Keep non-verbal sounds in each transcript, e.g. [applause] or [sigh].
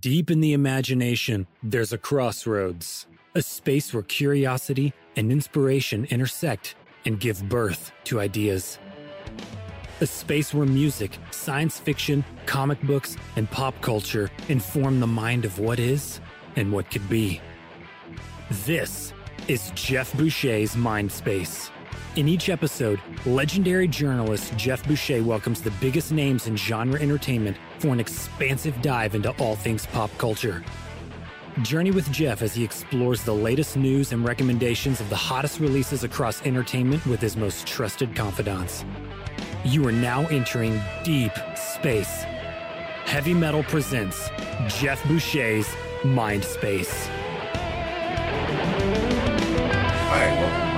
Deep in the imagination, there's a crossroads, a space where curiosity and inspiration intersect and give birth to ideas. A space where music, science fiction, comic books, and pop culture inform the mind of what is and what could be. This is Jeff Boucher's Mind Space. In each episode, legendary journalist Jeff Boucher welcomes the biggest names in genre entertainment for an expansive dive into all things pop culture. Journey with Jeff as he explores the latest news and recommendations of the hottest releases across entertainment with his most trusted confidants. You are now entering deep space. Heavy Metal presents Jeff Boucher's Mind Space. To Mindspace.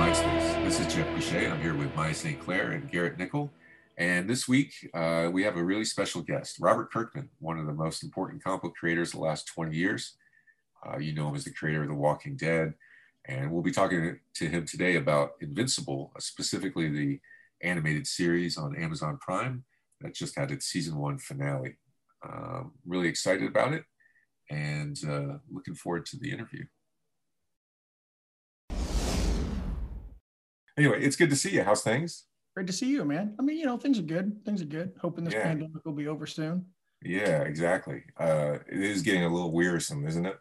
Boucher. I'm here with Maya St. Clair and Garrett Nickel. And this week, uh, we have a really special guest, Robert Kirkman, one of the most important comic book creators of the last 20 years. Uh, you know him as the creator of The Walking Dead. And we'll be talking to him today about Invincible, uh, specifically the animated series on Amazon Prime that just had its season one finale. Um, really excited about it and uh, looking forward to the interview. Anyway, it's good to see you. How's things? Great to see you, man. I mean, you know, things are good. Things are good. Hoping this Yeah. pandemic will be over soon. Yeah, exactly. Uh, it is getting a little wearisome, isn't it?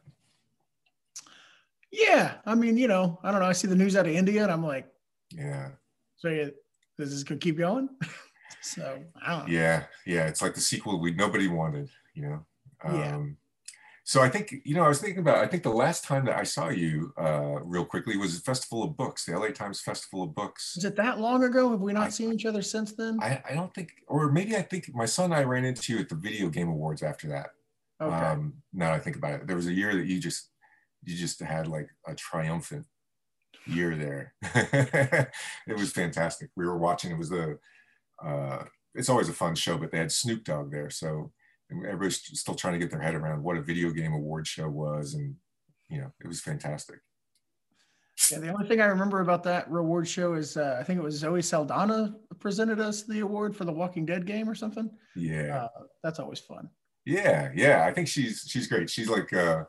Yeah. I mean, you know, I don't know. I see the news out of India and I'm like, Yeah, so yeah, this is going to keep going. [laughs] so I don't know. yeah, yeah. It's like the sequel we nobody wanted, you know. Yeah. So I think you know I was thinking about. I think the last time that I saw you, uh, real quickly, was the Festival of Books, the LA Times Festival of Books. Is it that long ago? Have we not I- seen each other since then? I, I don't think, or maybe I think my son and I ran into you at the Video Game Awards after that. okay. Um, now that I think about it, there was a year that you just you just had like a triumphant year there. [laughs] it was fantastic. We were watching. It was the uh, it's always a fun show, but they had Snoop Dogg there, so everybody's still trying to get their head around what a video game award show was, and you know, it was fantastic. yeah. The only thing I remember about that reward show is uh, I think it was Zoe Saldana presented us the award for the Walking Dead game or something. Yeah, Uh, that's always fun. yeah, yeah. I think she's she's great. She's like uh,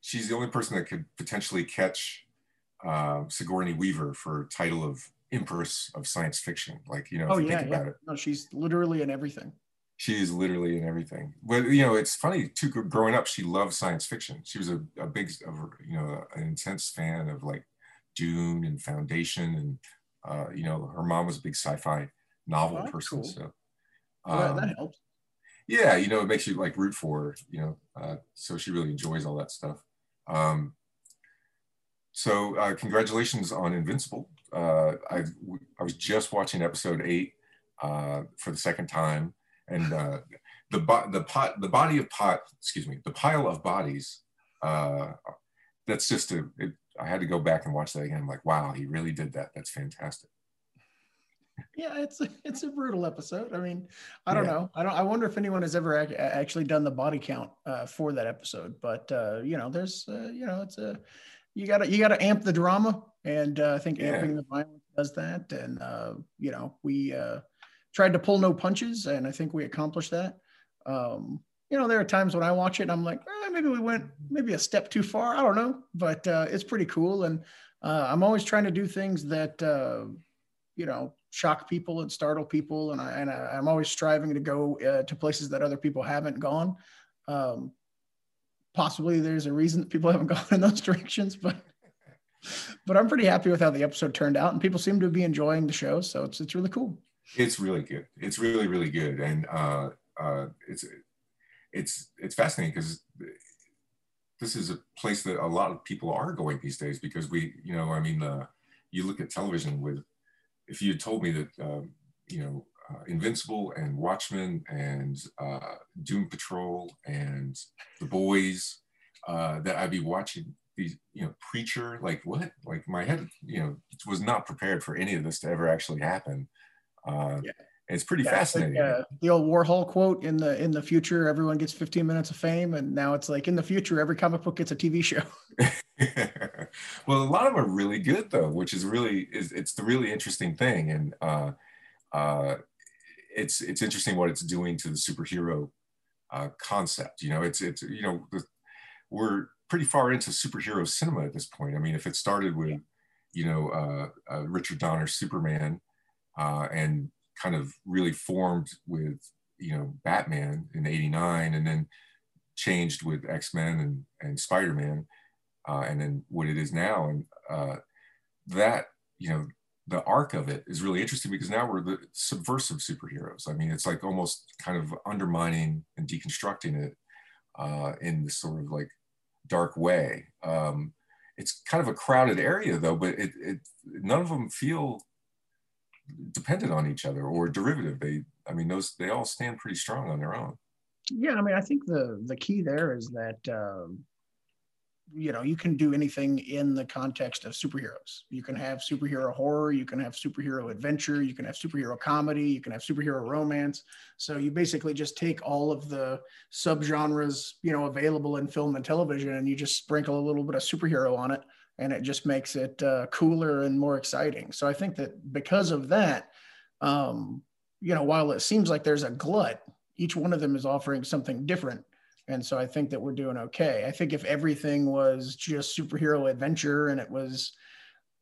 she's the only person that could potentially catch uh, Sigourney Weaver for title of Empress of Science Fiction. Like you know, if Oh you yeah, think yeah. about it. No, she's literally in everything. She is literally in everything. But you know, it's funny too. Growing up, she loved science fiction. She was a, a big, you know, an intense fan of like Dune and Foundation, and uh, you know, her mom was a big sci-fi novel Oh, person. cool. So, Well, that- um, that helps. yeah, you know, it makes you like root for her. You know, uh, so she really enjoys all that stuff. Um, so, uh, congratulations on Invincible. Uh, I I was just watching episode eight uh, for the second time, and uh, the bo- the pot the body of pot excuse me the pile of bodies. Uh, that's just a. It, I had to go back and watch that again. I'm like, wow, he really did that. That's fantastic. Yeah, it's a, it's a brutal episode. I mean, I don't Yeah. know. I don't. I wonder if anyone has ever ac- actually done the body count uh, for that episode. But uh, you know, there's uh, you know, it's a you gotta you gotta amp the drama, and uh, I think Yeah. amping the violence does that. And uh, you know, we uh, tried to pull no punches, and I think we accomplished that. Um, you know, there are times when I watch it, and I'm like, eh, maybe we went maybe a step too far. I don't know, but uh, it's pretty cool, and uh, I'm always trying to do things that. Uh, you know shock people and startle people and, I, and I, i'm always striving to go uh, to places that other people haven't gone um, possibly there's a reason that people [laughs] haven't gone in those directions but but i'm pretty happy with how the episode turned out and people seem to be enjoying the show so it's it's really cool It's really good. It's really really good, and uh, uh, it's it's it's fascinating because this is a place that a lot of people are going these days because we, you know, I mean, uh, you look at television with. If you had told me that, um, you know, uh, Invincible and Watchmen and uh, Doom Patrol and The Boys, uh, that I'd be watching these, you know, Preacher, like what? Like my head, you know, was not prepared for any of this to ever actually happen. Uh, Yeah. It's pretty Yeah, it's like, fascinating. uh, the old warhol quote in the in the future everyone gets 15 minutes of fame and now it's like in the future every comic book gets a tv show [laughs] [laughs] well, a lot of them are really good though, which is really is it's the really interesting thing, and uh, uh, it's it's interesting what it's doing to the superhero uh, concept. You know, it's it's you know the we're pretty far into superhero cinema at this point. I mean, if it started with, you know, uh, uh, Richard Donner's Superman, uh, and kind of really formed with, you know, Batman in '89, and then changed with X-Men and, and Spider-Man, uh, and then what it is now, and uh, that, you know, the arc of it is really interesting because now we're the subversive superheroes. I mean, it's like almost kind of undermining and deconstructing it uh, in this sort of like dark way. Um, it's kind of a crowded area though, but it, it none of them feel dependent on each other or derivative. They, I mean, those they all stand pretty strong on their own. Yeah, I mean, I think the the key there is that um, you know you can do anything in the context of superheroes you can have superhero horror you can have superhero adventure you can have superhero comedy you can have superhero romance so you basically just take all of the subgenres you know available in film and television and you just sprinkle a little bit of superhero on it and it just makes it uh, cooler and more exciting so i think that because of that um, you know while it seems like there's a glut each one of them is offering something different and so I think that we're doing okay. I think if everything was just superhero adventure and it was,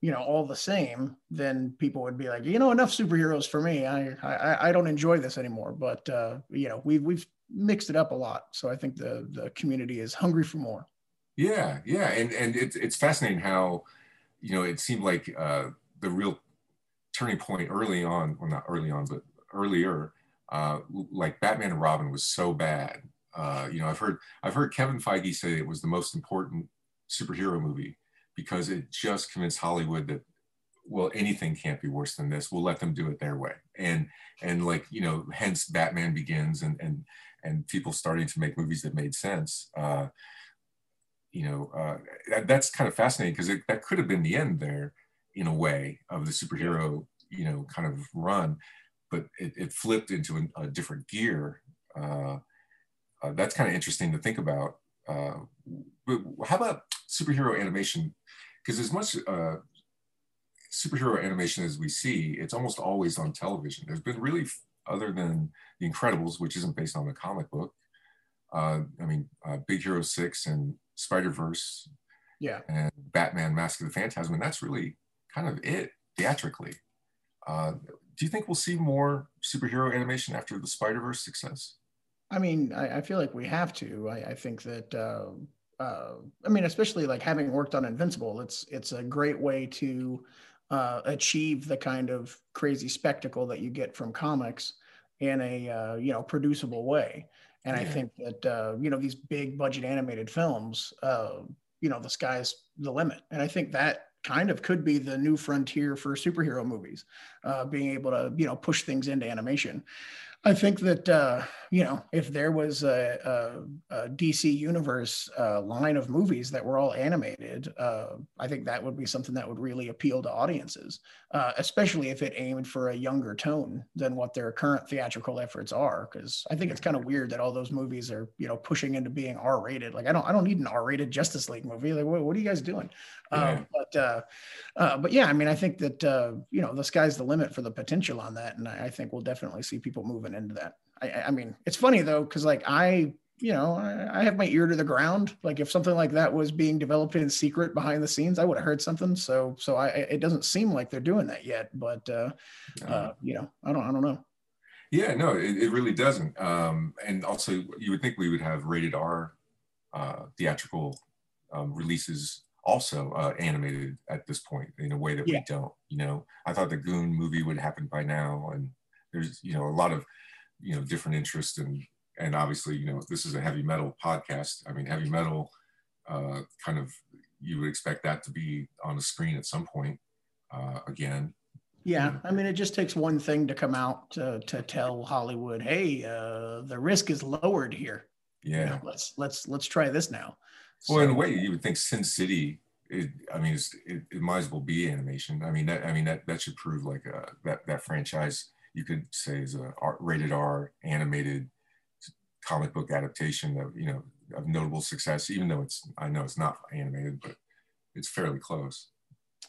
you know, all the same, then people would be like, you know, enough superheroes for me. I I, I don't enjoy this anymore. But uh, you know, we've we've mixed it up a lot. So I think the the community is hungry for more. Yeah, yeah, and and it's it's fascinating how, you know, it seemed like uh, the real turning point early on, well, not early on, but earlier, uh, like Batman and Robin was so bad uh, you know, I've heard I've heard Kevin Feige say it was the most important superhero movie because it just convinced Hollywood that well anything can't be worse than this. We'll let them do it their way. And and like you know, hence Batman Begins and and and people starting to make movies that made sense. Uh, you know, uh, that, that's kind of fascinating because that could have been the end there in a way of the superhero you know kind of run, but it, it flipped into a, a different gear. Uh, uh, that's kind of interesting to think about. Uh, how about superhero animation? Because as much uh, superhero animation as we see, it's almost always on television. There's been really, other than The Incredibles, which isn't based on the comic book. Uh, I mean, uh, Big Hero Six and Spider Verse, yeah, and Batman: Mask of the Phantasm, and that's really kind of it theatrically. Uh, do you think we'll see more superhero animation after the Spider Verse success? I mean, I, I, feel like we have to. I, I think that. Uh, uh, I mean, especially like having worked on Invincible, it's it's a great way to uh, achieve the kind of crazy spectacle that you get from comics in a uh, you know producible way. And yeah. I think that uh, you know these big budget animated films, uh, you know, the sky's the limit. And I think that kind of could be the new frontier for superhero movies, uh, being able to you know push things into animation. I think that uh, you know if there was a, a, a DC Universe uh, line of movies that were all animated, uh, I think that would be something that would really appeal to audiences, uh, especially if it aimed for a younger tone than what their current theatrical efforts are. Because I think it's kind of weird that all those movies are you know pushing into being R rated. Like I don't I don't need an R rated Justice League movie. Like what, what are you guys doing? Yeah. Um, but uh, uh, but yeah, I mean I think that you know the sky's the limit for the potential on that, and I, I think we'll definitely see people moving into that. I, I mean, it's funny though, because like I, you know, I, I, have my ear to the ground. Like if something like that was being developed in secret behind the scenes, I would have heard something. So, so I, it doesn't seem like they're doing that yet. But, uh, uh, you know, I don't, I don't know. Yeah, no, it, it really doesn't. Um, and also, you would think we would have rated R uh, theatrical um, releases also uh, animated at this point in a way that yeah. we don't. You know, I thought the Goon movie would happen by now, and there's you know a lot of you know different interests and and obviously you know this is a heavy metal podcast. I mean heavy metal uh, kind of you would expect that to be on the screen at some point uh, again. Yeah i mean it just takes one thing to come out to, to tell hollywood hey uh, the risk is lowered here. Yeah you know, let's let's let's try this now. Well so, in a way you would think sin city it, I mean, it, it, might as well be animation. I mean, that I mean that that should prove like uh, that that franchise you could say is a rated R animated comic book adaptation of you know of notable success, even though it's I know it's not animated, but it's fairly close.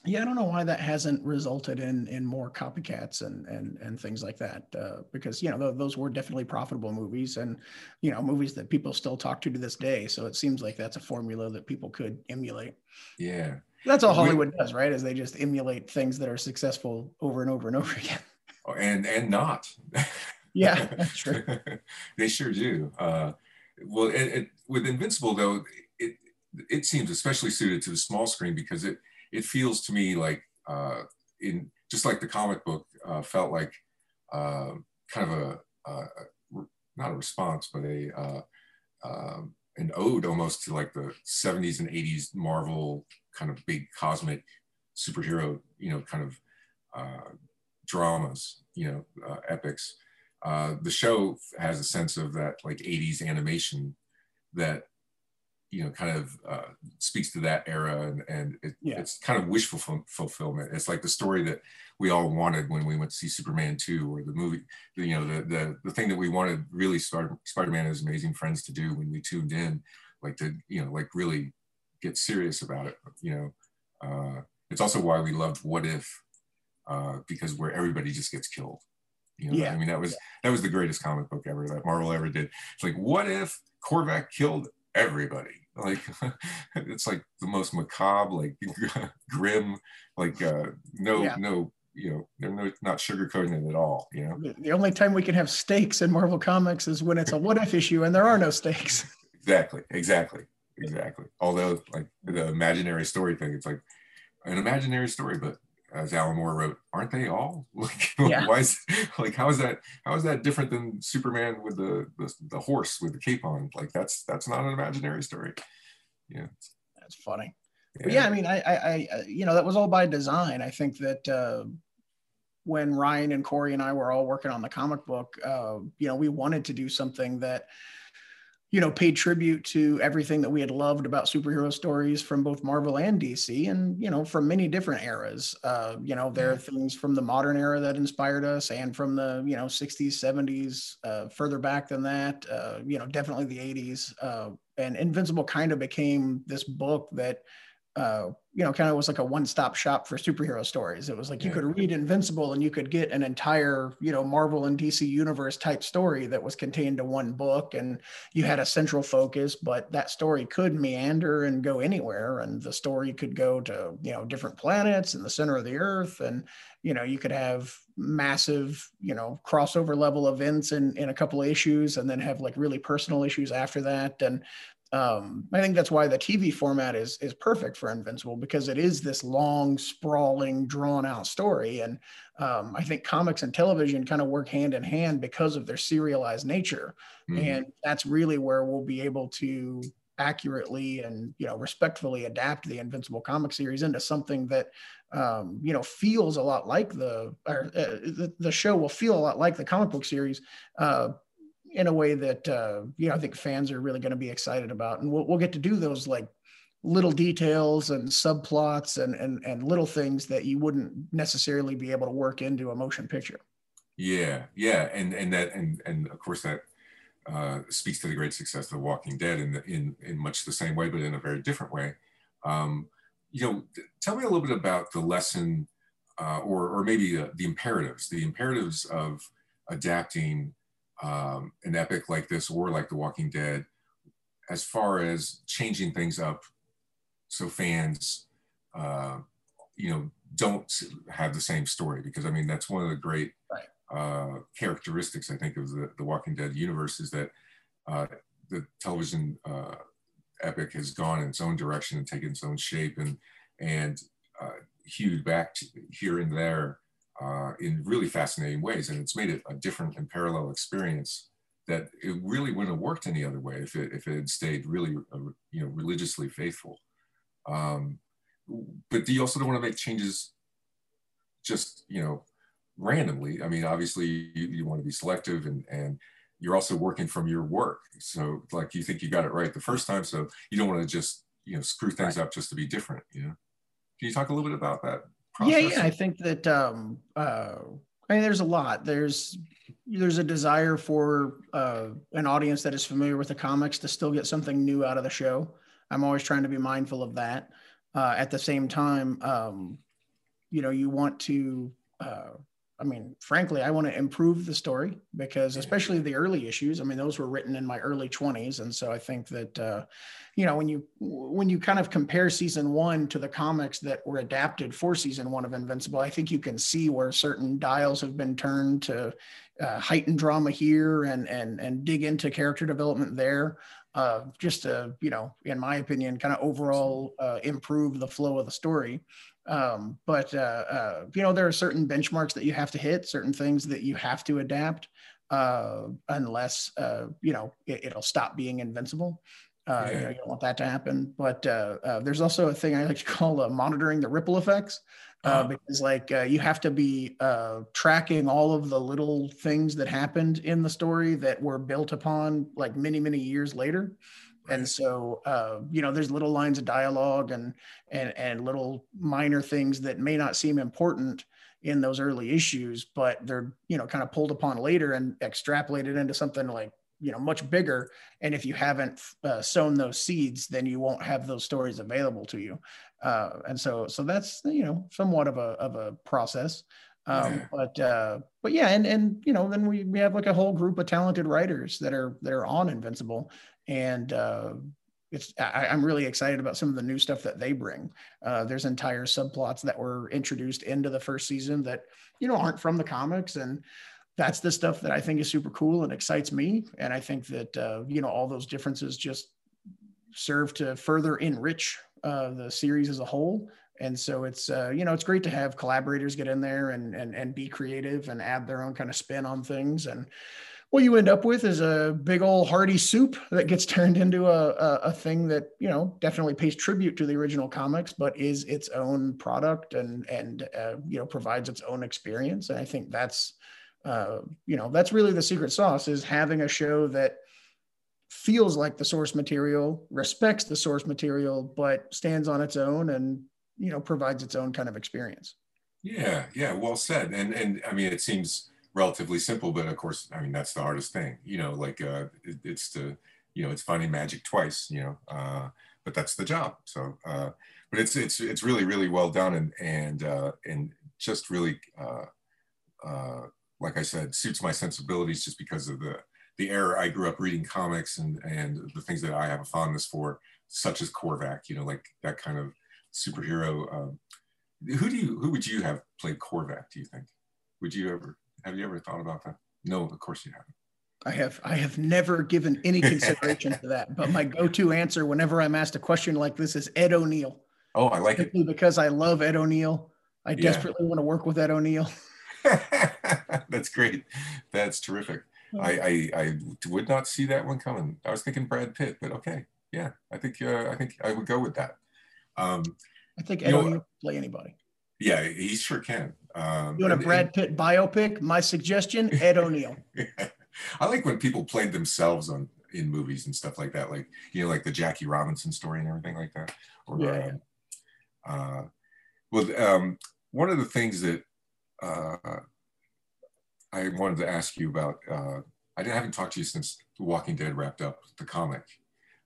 yeah, I don't know why that hasn't resulted in in more copycats and and and things like that. Uh, because you know th- those were definitely profitable movies, and you know movies that people still talk to to this day. So it seems like that's a formula that people could emulate. Yeah, that's all Hollywood we, does, right? Is they just emulate things that are successful over and over and over [laughs] again. Oh, and and not. [laughs] yeah, [laughs] that's true. they sure do. Uh, well, it, it, with Invincible though, it it seems especially suited to the small screen because it it feels to me like uh, in just like the comic book uh, felt like uh, kind of a, a, not a response, but a uh, um, an ode almost to like the 70s and 80s Marvel kind of big cosmic superhero, you know, kind of uh, dramas, you know, uh, the show has a sense of that like 80s animation that you know kind of uh, speaks to that era and, and it, yeah. it's kind of wish fulfillment. It's like the story that we all wanted when we went to see superman 2 or the movie you know the the, the thing that we wanted really Spider- spider-man and his amazing friends to do when we tuned in like to you know like really get serious about it you know? Uh, it's also why we loved what if uh, because where everybody just gets killed you know, yeah. I mean, that was yeah. that was the greatest comic book ever that Marvel ever did. It's like, what if Korvac killed everybody. Like [laughs] it's like the most macabre, like [laughs] grim, like uh, no, yeah. no, you know, they're no, not sugarcoating it at all. You know, the only time we can have stakes in Marvel Comics is when it's a what if issue and there are no stakes. [laughs] Exactly, exactly, exactly. Although, like the imaginary story thing, it's like an imaginary story, but as Alan Moore wrote, aren't they all? [laughs] Like, yeah. why is like how is that how is that different than Superman with the, the, the horse with the cape on? Like that's that's not an imaginary story. Yeah, that's funny. Yeah. But yeah, I mean, I, I, I, you know, that was all by design. I think that uh, when Ryan and Corey and I were all working on the comic book, uh, you know, we wanted to do something that you know, paid tribute to everything that we had loved about superhero stories from both Marvel and DC, and you know, from many different eras. Uh, you know, there are things from the modern era that inspired us, and from the you know 60s, 70s, uh, further back than that. Uh, you know, definitely the 80s. Uh, and Invincible kind of became this book that uh, you know, kind of was like a one-stop shop for superhero stories. It was like you could read Invincible and you could get an entire, you know, Marvel and DC universe type story that was contained in one book, and you had a central focus. But that story could meander and go anywhere, and the story could go to, you know, different planets in the center of the Earth, and you know, you could have massive, you know, crossover level events in in a couple of issues, and then have like really personal issues after that, and um, I think that's why the TV format is is perfect for Invincible because it is this long, sprawling, drawn out story, and um, I think comics and television kind of work hand in hand because of their serialized nature, mm-hmm. and that's really where we'll be able to accurately and you know respectfully adapt the Invincible comic series into something that um, you know feels a lot like the or uh, the, the show will feel a lot like the comic book series uh, in a way that uh, you know I think fans are really going to be excited about, and we'll we'll get to do those like little details and subplots and and and little things that you wouldn't necessarily be able to work into a motion picture. Yeah, yeah, and and that and and of course that uh, speaks to the great success of The Walking Dead in the, in in much the same way, but in a very different way. Um, you know, tell me a little bit about the lesson, uh, or or maybe the imperatives, the imperatives of adapting um, an epic like this or like The Walking Dead as far as changing things up so fans, uh, you know, don't have the same story because I mean that's one of the great right. uh, characteristics I think of the, the Walking Dead universe is that uh, the television uh, epic has gone in its own direction and taken its own shape and and uh, hewed back here and there uh, in really fascinating ways. And it's made it a different and parallel experience that it really wouldn't have worked any other way if it, if it had stayed really, uh, you know, religiously faithful. Um, but do you also don't want to make changes just, you know, randomly? I mean, obviously you, you want to be selective and, and you're also working from your work. So like you think you got it right the first time. So you don't want to just, you know, screw things up just to be different, you know? Can you talk a little bit about that? Process? Yeah, yeah. I think that um, uh, I mean, there's a lot. There's there's a desire for uh, an audience that is familiar with the comics to still get something new out of the show. I'm always trying to be mindful of that. uh, at the same time, um, you know, you want to, uh, I mean, frankly, I want to improve the story because, especially the early issues. I mean, those were written in my early twenties, and so I think that, uh, you know, when you when you kind of compare season one to the comics that were adapted for season one of Invincible, I think you can see where certain dials have been turned to uh, heighten drama here and and and dig into character development there uh, just to, you know, in my opinion, kind of overall uh, improve the flow of the story. Um, but, uh, uh, you know, there are certain benchmarks that you have to hit, certain things that you have to adapt uh, unless, uh, you know, it, will stop being invincible. Uh, yeah. you, know, you, don't want that to happen. But uh, uh, there's also a thing I like to [laughs] call uh, monitoring the ripple effects uh, uh-huh. because like uh, you have to be uh, tracking all of the little things that happened in the story that were built upon like many many years later right. and so uh, you know there's little lines of dialogue and and and little minor things that may not seem important in those early issues but they're you know kind of pulled upon later and extrapolated into something like you know much bigger. And if you haven't uh, sown those seeds then you won't have those stories available to you. Uh, and so so that's you know somewhat of a of a process. Um, but uh, but yeah and and you know then we, we have like a whole group of talented writers that are that are on invincible and uh, it's I, am really excited about some of the new stuff that they bring. Uh, there's entire subplots that were introduced into the first season that you know aren't from the comics, and that's the stuff that I think is super cool and excites me. And I think that, uh, you know, all those differences just serve to further enrich uh, the series as a whole. And so it's, uh, you know, it's great to have collaborators get in there and, and, and be creative and add their own kind of spin on things. And what you end up with is a big old hearty soup that gets turned into a, a, a thing that, you know, definitely pays tribute to the original comics, but is its own product and, and, uh, you know, provides its own experience. And I think that's, uh, you know that's really the secret sauce is having a show that feels like the source material respects the source material but stands on its own and you know provides its own kind of experience yeah yeah well said and and i mean it seems relatively simple but of course i mean that's the hardest thing you know like uh it, it's the you know it's finding magic twice you know uh but that's the job so uh but it's it's it's really really well done and and uh and just really uh uh like I said, suits my sensibilities just because of the the era I grew up reading comics and and the things that I have a fondness for, such as Korvac. You know, like that kind of superhero. Um, who do you who would you have played Korvac? Do you think? Would you ever have you ever thought about that? No, of course you haven't. I have I have never given any consideration to that. But my go-to answer whenever I'm asked a question like this is Ed O'Neill. Oh, I like Simply it because I love Ed O'Neill. I yeah. desperately want to work with Ed O'Neill. [laughs] [laughs] That's great. That's terrific. I, I, I would not see that one coming. I was thinking Brad Pitt, but okay, yeah, I think uh, I think I would go with that. Um, I think Ed O'Neill play anybody. Yeah, he sure can. Um, you want a Brad Pitt biopic? My suggestion: Ed [laughs] O'Neill. I like when people played themselves on in movies and stuff like that, like you know, like the Jackie Robinson story and everything like that. Or, yeah. Uh, uh, well, um, one of the things that uh, I wanted to ask you about. Uh, I haven't talked to you since The Walking Dead wrapped up the comic,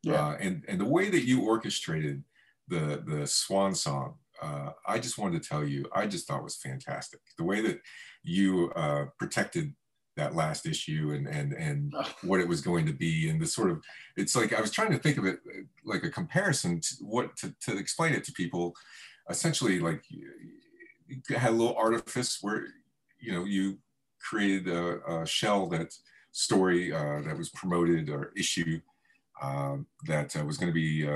yeah. Uh, and and the way that you orchestrated the the Swan Song. Uh, I just wanted to tell you, I just thought was fantastic. The way that you uh, protected that last issue and and and what it was going to be and the sort of it's like I was trying to think of it like a comparison to what to, to explain it to people essentially like you had a little artifice where you know you created a, a shell that story uh, that was promoted or issue um, that uh, was going to be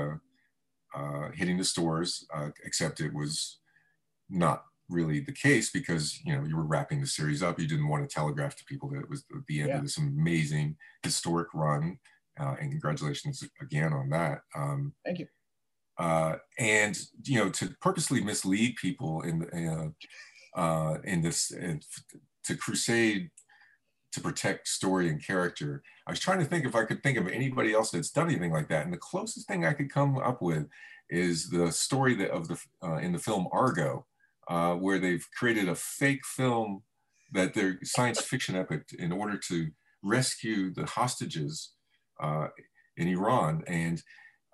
uh, uh, hitting the stores, uh, except it was not really the case because you know you were wrapping the series up. You didn't want to telegraph to people that it was the end yeah. of this amazing historic run. and congratulations again on that. Um, Thank you. Uh, and you know to purposely mislead people in uh, uh, in this to crusade to protect story and character. I was trying to think if I could think of anybody else that's done anything like that, and the closest thing I could come up with is the story that of the uh, in the film Argo, uh, where they've created a fake film that they're science fiction epic in order to rescue the hostages uh, in Iran and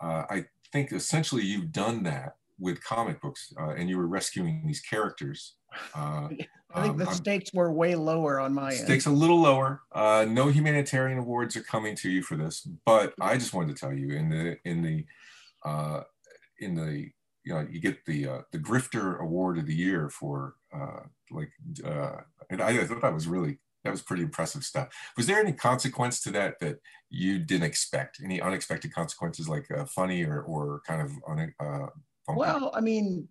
uh, I think essentially you've done that with comic books, uh, and you were rescuing these characters. Uh, [laughs] I think the um, stakes were way lower on my end. Stakes a little lower. Uh, no humanitarian awards are coming to you for this, but I just wanted to tell you in the in the uh, in the you know you get the uh, the Grifter Award of the Year for uh, like uh, and I, I thought that was really that was pretty impressive stuff. Was there any consequence to that that you didn't expect? Any unexpected consequences, like uh, funny or or kind of un, uh, funky? Well, I mean,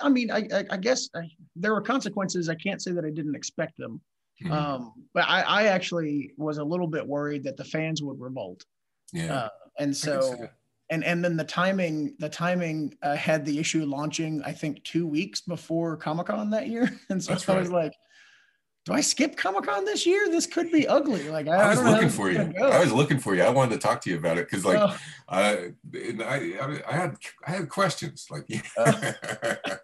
I mean, I, I, I guess I, there were consequences. I can't say that I didn't expect them, Mhm. um, but I, I actually was a little bit worried that the fans would revolt, yeah, uh, and I can see so and and then the timing the timing uh, had the issue launching I think two weeks before Comic Con that year, [laughs] and so That's I was right. like, do I skip Comic Con this year? This could be ugly. Like I, I was don't looking for you. go. I was looking for you. I wanted to talk to you about it because, like, Uh, I, I, I had, I had questions. Like, [laughs] [laughs]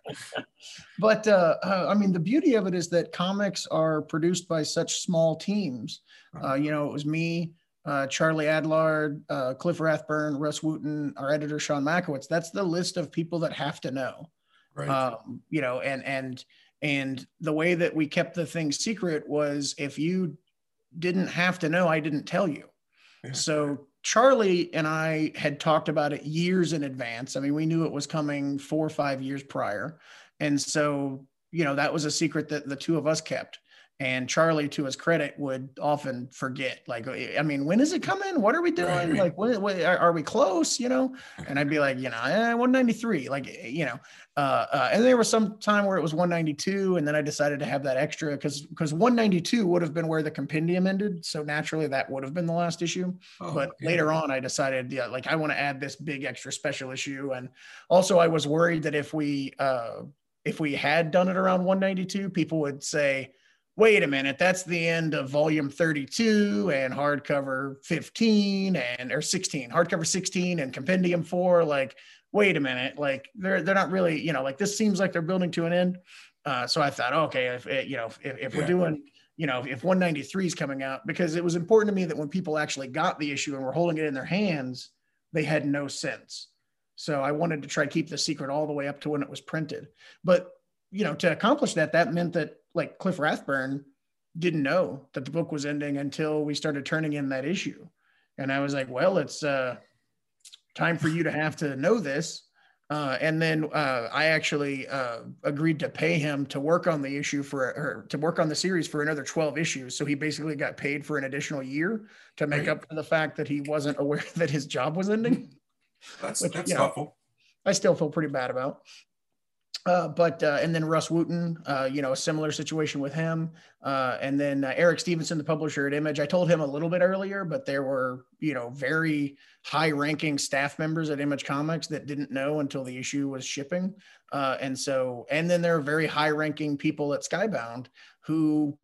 but uh, uh, I mean, the beauty of it is that comics are produced by such small teams. Uh, you know, it was me, uh, Charlie Adlard, uh, Cliff Rathburn, Rus Wooton, our editor Sean Mackiewicz. That's the list of people that have to know. right. Um, you know, and and and the way that we kept the thing secret was if you didn't have to know, I didn't tell you. Yeah. So Charlie and I had talked about it years in advance. I mean, we knew it was coming four or five years prior. And so, you know, that was a secret that the two of us kept. And Charlie, to his credit, would often forget, like, I mean, when is it coming? What are we doing? Right. Like, when, when, are, are we close? You know? [laughs] And I'd be like, you know, eh, 193, like, eh, you know, uh, uh, and there was some time where it was 192, and then I decided to have that extra because because 192 would have been where the compendium ended. So naturally, that would have been the last issue Oh, but yeah. later on i decided yeah like i want to add this big extra special issue and also i was worried that if we uh if we had done it around 192 people would say wait a minute that's the end of volume 32 and hardcover 15 and or 16 hardcover 16 and compendium 4 like wait a minute like they're they're not really you know like this seems like they're building to an end uh, so i thought okay if it, you know if, if we're Yeah. doing you know, if 193 is coming out, because it was important to me that when people actually got the issue and were holding it in their hands, they had no sense. So I wanted to try to keep the secret all the way up to when it was printed. But, you know, to accomplish that, that meant that like Cliff Rathburn didn't know that the book was ending until we started turning in that issue. And I was like, well, it's uh, time for you to have to know this. Uh, and then uh, I actually uh, agreed to pay him to work on the issue for or to work on the series for another 12 issues. So he basically got paid for an additional year to make Right. up for the fact that he wasn't aware [laughs] that his job was ending. that's which, that's you know. I still feel pretty bad about. Uh, but uh, and then Rus Wooton, uh, you know, a similar situation with him. Uh, and then uh, Eric Stephenson, the publisher at Image. I told him a little bit earlier, but there were you know very high-ranking staff members at Image Comics that didn't know until the issue was shipping. Uh, and so, and then there are very high-ranking people at Skybound who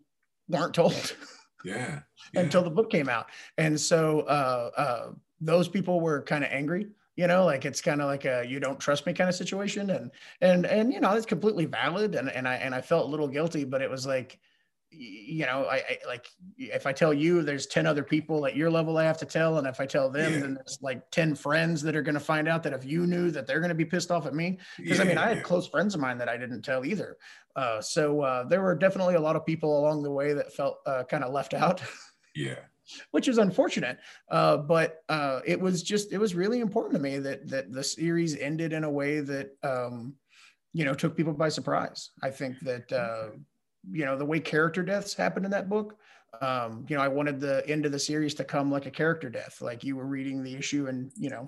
weren't told. Yeah. yeah. [laughs] until the book came out. And so uh, uh, those people were kind of angry, you know, like it's kind of like a you don't trust me kind of situation. And and and you know, it's completely valid. And and I and I felt a little guilty, but it was like, you know, I, I like if I tell you there's 10 other people at your level I have to tell. And if I tell them, Yeah. then there's like 10 friends that are gonna find out that if you knew that they're gonna be pissed off at me because I mean, Yeah, I had close friends of mine that I didn't tell either. Uh, so uh, there were definitely a lot of people along the way that felt uh, kind of left out, Yeah. Which is unfortunate. Uh, but uh, it was just it was really important to me that that the series ended in a way that um, you know took people by surprise. I think that uh, you know the way character deaths happened in that book. Um, you know, I wanted the end of the series to come like a character death, like you were reading the issue and you know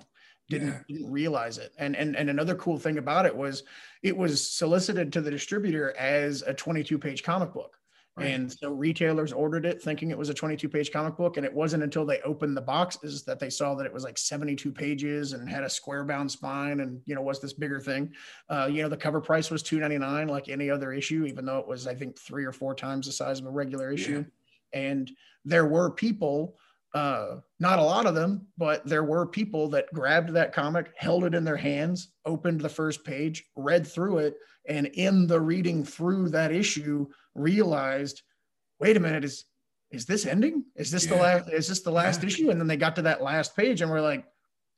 didn't, Yeah. didn't realize it. And and and another cool thing about it was it was solicited to the distributor as a 22 page comic book. Right. And so retailers ordered it thinking it was a 22 page comic book. And it wasn't until they opened the boxes that they saw that it was like 72 pages and had a square bound spine and, you know, was this bigger thing. Uh, you know, the cover price was 299 like any other issue, even though it was, I think, three or four times the size of a regular issue. And there were people, uh, not a lot of them, but there were people that grabbed that comic, held it in their hands, opened the first page, read through it, and in the reading through that issue, realized, wait a minute, is is this ending? Is this the last? Is this the last Yeah. issue? And then they got to that last page and we're like,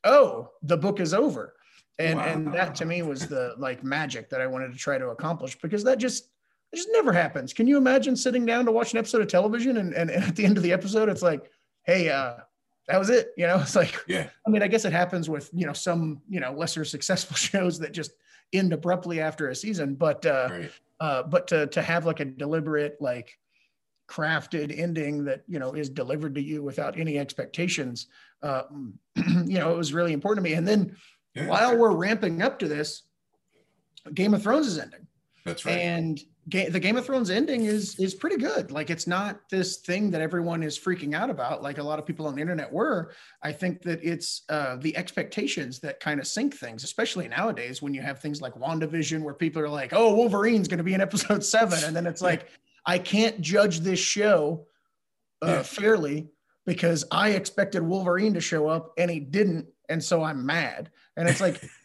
oh, the book is over. And wow. and that to me was the [laughs] like magic that I wanted to try to accomplish because that just it just never happens. Can you imagine sitting down to watch an episode of television and, and, and at the end of the episode it's like, hey, uh, that was it. You know, [laughs] it's like, yeah. I mean, I guess it happens with you know some you know lesser successful [laughs] shows that just end abruptly after a season, but uh, right. Uh, but to to have like a deliberate like crafted ending that you know is delivered to you without any expectations uh, [clears throat] you know it was really important to me. And then yeah. while we're ramping up to this game of thrones is ending. That's right. And ga- the game of thrones ending is is pretty good like it's not this thing that everyone is freaking out about like a lot of people on the internet were i think that it's uh, the expectations that kind of sink things especially nowadays when you have things like wandavision where people are like oh wolverine's going to be in episode [laughs] seven and then it's like I can't judge this show uh, yeah. fairly because I expected Wolverine to show up and he didn't, and so I'm mad. And it's like, [laughs]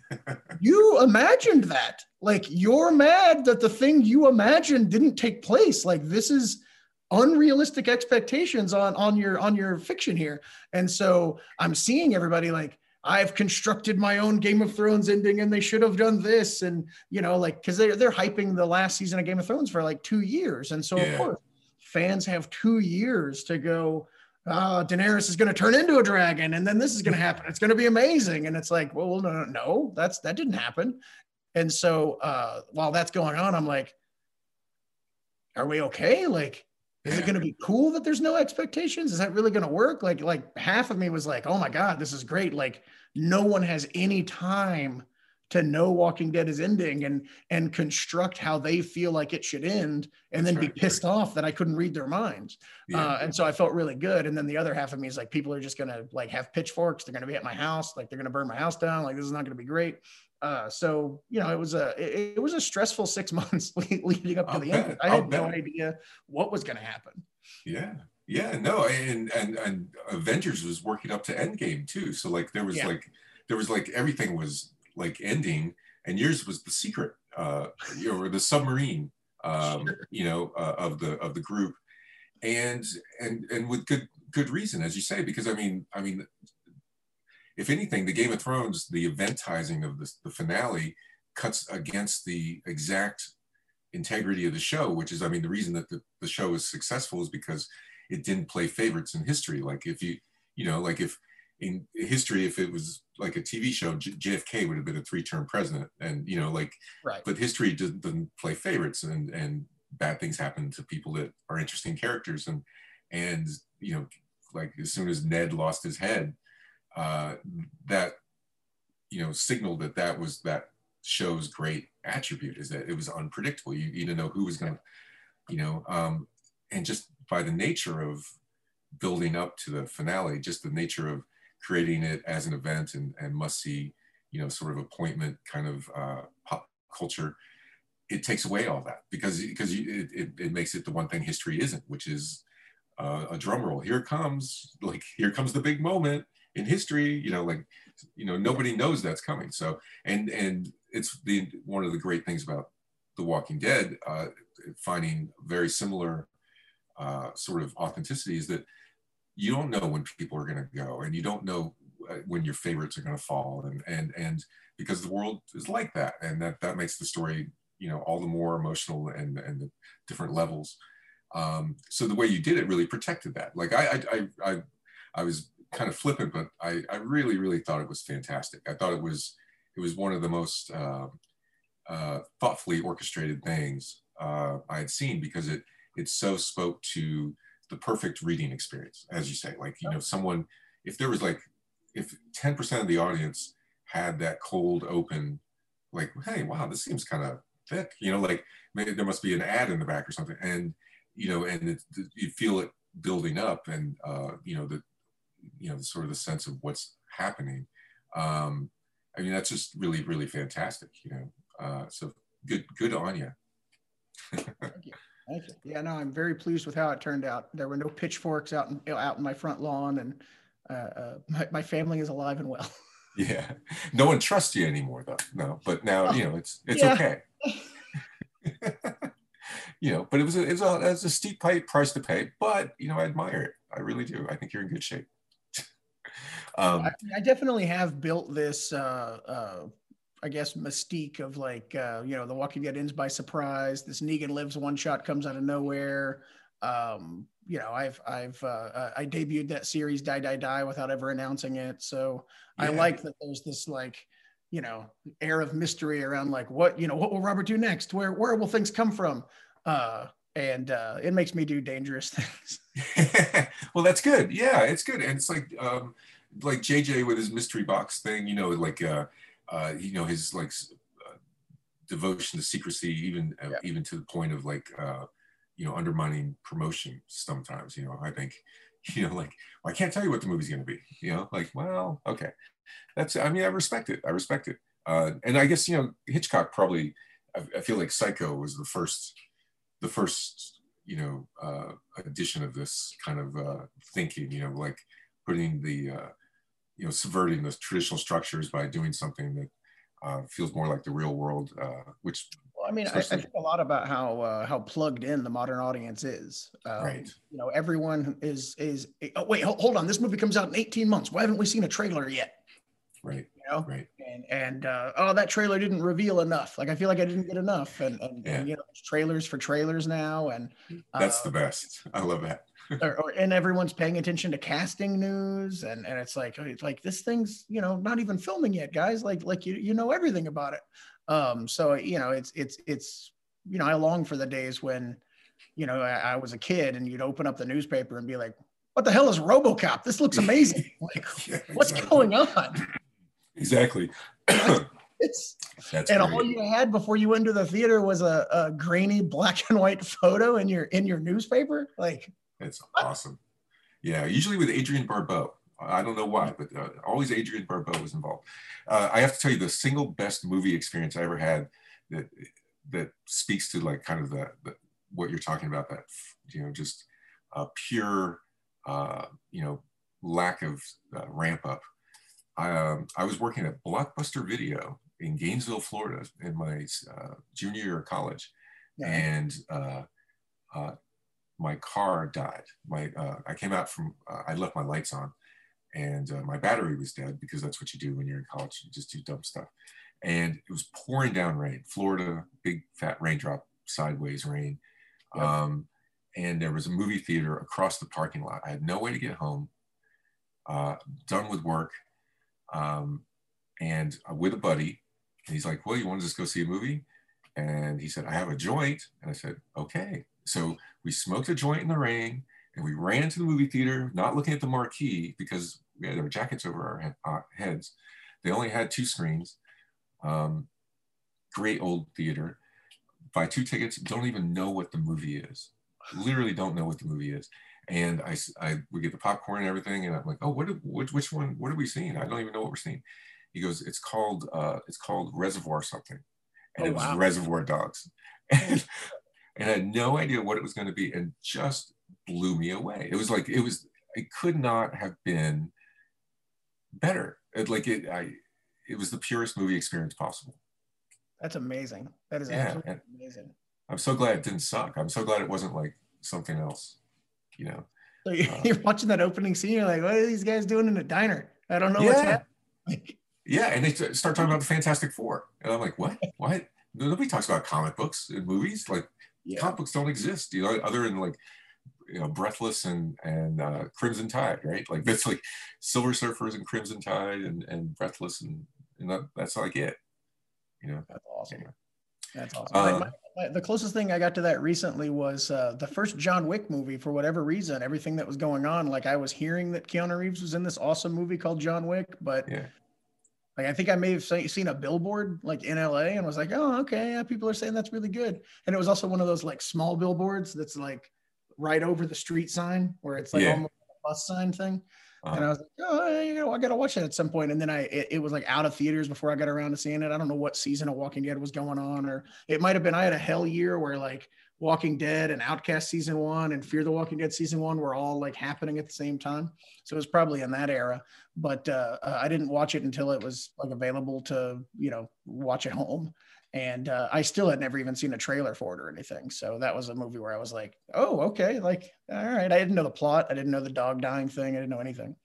you imagined that. Like you're mad that the thing you imagined didn't take place. Like this is unrealistic expectations on on your on your fiction here. And so I'm seeing everybody like I've constructed my own Game of Thrones ending and they should have done this. And, you know, like, cause they're, they're hyping the last season of Game of Thrones for like two years. And so, yeah. of course, fans have two years to go, uh, Daenerys is going to turn into a dragon and then this is going to happen. It's going to be amazing. And it's like, well, no, no, no, that's, that didn't happen. And so, uh, while that's going on, I'm like, are we okay? Like, is it going to be cool that there's no expectations? Is that really going to work? Like, like half of me was like, oh my God, this is great. Like no one has any time to know Walking Dead is ending and and construct how they feel like it should end, and then right, be pissed right. off that I couldn't read their minds. Yeah. Uh, and so I felt really good. And then the other half of me is like, people are just gonna like have pitchforks. They're gonna be at my house. Like they're gonna burn my house down. Like this is not gonna be great. Uh, so you know, it was a it, it was a stressful six [laughs] months leading up to I'll the bet. end. I had no idea what was going to happen. Yeah, yeah, no, and and and Avengers was working up to Endgame too. So like there was yeah. like there was like everything was like ending, and yours was the secret, uh, you know, or the submarine, um, sure. you know, uh, of the of the group, and and and with good good reason, as you say, because I mean, I mean, if anything, the Game of Thrones, the eventizing of the, the finale cuts against the exact integrity of the show, which is, I mean, the reason that the, the show is successful is because it didn't play favorites in history. Like if you, you know, like if in history, if it was like a TV show, J- JFK would have been a three-term president, and you know, like, right. but history doesn't, doesn't play favorites, and and bad things happen to people that are interesting characters, and and you know, like as soon as Ned lost his head, uh, that you know signaled that that was that show's great attribute is that it was unpredictable. You, you didn't know who was going to, you know, um, and just by the nature of building up to the finale, just the nature of creating it as an event and, and must see, you know, sort of appointment kind of uh, pop culture, it takes away all that because because it, it, it makes it the one thing history isn't, which is uh, a drum roll. Here comes like here comes the big moment in history you know like you know nobody knows that's coming so and and it's the one of the great things about the walking dead uh, finding very similar uh, sort of authenticity is that you don't know when people are going to go and you don't know uh, when your favorites are going to fall and and and because the world is like that and that that makes the story you know all the more emotional and and the different levels um, so the way you did it really protected that like i i i, I, I was kind of flippant, but I, I really, really thought it was fantastic. I thought it was it was one of the most uh, uh, thoughtfully orchestrated things uh, I had seen because it it so spoke to the perfect reading experience, as you say. Like you know, someone if there was like if ten percent of the audience had that cold open, like hey, wow, this seems kind of thick. You know, like maybe there must be an ad in the back or something, and you know, and it, you feel it building up, and uh, you know the you know, sort of the sense of what's happening. Um, I mean, that's just really, really fantastic, you know. Uh, so good, good on you. [laughs] Thank you. Thank you. Yeah, no, I'm very pleased with how it turned out. There were no pitchforks out in, out in my front lawn, and uh, uh, my, my family is alive and well. [laughs] Yeah, no one trusts you anymore, though. No, but now you know it's it's yeah. okay. [laughs] [laughs] you know, but it was a, it was a, it was a steep price to pay, but you know, I admire it. I really do. I think you're in good shape. Um, I, I definitely have built this, uh, uh, I guess, mystique of like, uh, you know, The Walking Dead ends by surprise. This Negan lives one shot comes out of nowhere. Um, you know, I've, I've, uh, I debuted that series Die Die Die without ever announcing it. So I like that there's this like, you know, air of mystery around like what, you know, what will Robert do next? Where, where will things come from? Uh, and uh, it makes me do dangerous [laughs] things. [laughs] well, that's good. Yeah, it's good. And it's like um, like JJ with his mystery box thing. You know, like uh, uh, you know his like uh, devotion to secrecy, even uh, Yeah. even to the point of like uh, you know undermining promotion. Sometimes, you know, I think [laughs] you know like well, I can't tell you what the movie's going to be. You know, like well, okay, that's. I mean, I respect it. I respect it. Uh, and I guess you know Hitchcock probably. I, I feel like Psycho was the first the first you know uh, edition of this kind of uh, thinking you know like putting the uh, you know subverting the traditional structures by doing something that uh, feels more like the real world uh, which Well, I mean, I, I think a lot about how uh, how plugged in the modern audience is. Um, Right. You know, everyone is is. Oh, wait, ho- hold on. This movie comes out in 18 months. Why haven't we seen a trailer yet? right You know, right and and uh, oh, that trailer didn't reveal enough. Like I feel like I didn't get enough. And and, Yeah. and you know, trailers for trailers now, and that's the best i love that or, or, and everyone's paying attention to casting news, and and it's like it's like this thing's you know not even filming yet, guys. Like like you you know everything about it. Um, so you know it's it's it's you know I long for the days when you know I, I was a kid and you'd open up the newspaper and be like, what the hell is RoboCop? This looks amazing. [laughs] like Yeah, what's exactly. going on? exactly [clears throat] It's that's and great. all you had before you went to the theater was a, a grainy black and white photo in your in your newspaper. Like It's awesome. Yeah, usually with Adrienne Barbeau. I don't know why, but uh, always Adrienne Barbeau was involved. Uh, I have to tell you, the single best movie experience I ever had that that speaks to like kind of the, the what you're talking about. That you know, just uh, pure, uh, you know, lack of uh, ramp up. I, um, I was working at Blockbuster Video in Gainesville, Florida, in my uh, junior year of college, and uh, uh, my car died. My uh, I came out from uh, I left my lights on, and uh, my battery was dead because that's what you do when you're in college. You just do dumb stuff. And it was pouring down rain, Florida, big fat raindrop, sideways rain. Yep. Um, and there was a movie theater across the parking lot. I had no way to get home. Uh, done with work, um, and uh, with a buddy. And he's like, "Well, you want to just go see a movie?" And he said, "I have a joint." And I said, "Okay." So we smoked a joint in the rain and we ran into the movie theater, not looking at the marquee because we had our jackets over our uh, heads. They only had two screens. Um, great old theater. Buy two tickets, don't even know what the movie is. Literally don't know what the movie is. And I, I we get the popcorn and everything, and I'm like, oh, what? Which, which one? What are we seeing? I don't even know what we're seeing. He goes, it's called, uh, it's called Reservoir something, and Oh, it was wow. Reservoir Dogs. [laughs] And, and I had no idea what it was going to be, and just blew me away. It was like it was. It could not have been better. It, like it, I, it was the purest movie experience possible. That's amazing. That is Yeah, absolutely amazing. I'm so glad it didn't suck. I'm so glad it wasn't like something else. You know. So you- [laughs] you're um, watching that opening scene, you're like, what are these guys doing in a diner? I don't know what's happening. [laughs] Yeah, and they start talking [laughs] about the Fantastic Four, and I'm like, what? What? Nobody talks about comic books in movies. Like yeah. comic books don't exist, you know, other than like you know, Breathless and and uh, Crimson Tide, right? Like that's like Silver Surfers and Crimson Tide and and Breathless, and and that, that's like it. You know. That's awesome. Anyway. That's awesome. Uh, My- my- the closest thing I got to that recently was uh, the first John Wick movie. For whatever reason, everything that was going on, like I was hearing that Keanu Reeves was in this awesome movie called John Wick, but Yeah. Like I think I may have seen a billboard like in LA and was like, oh, okay, yeah, people are saying that's really good. And it was also one of those like small billboards that's like right over the street sign where it's like Yeah. almost a bus sign thing. And Uh, I was like, oh, you know, I gotta watch that at some point. And then I, it, it was like out of theaters before I got around to seeing it. I don't know what season of Walking Dead was going on, or it might have been I had a hell year where like Walking Dead and Outcast season one and Fear the Walking Dead season one were all like happening at the same time. So it was probably in that era. But uh, uh, I didn't watch it until it was like available to you know watch at home. And uh, I still had never even seen a trailer for it or anything. So that was a movie where I was like, oh, okay, like all right. I didn't know the plot. I didn't know the dog dying thing. I didn't know anything.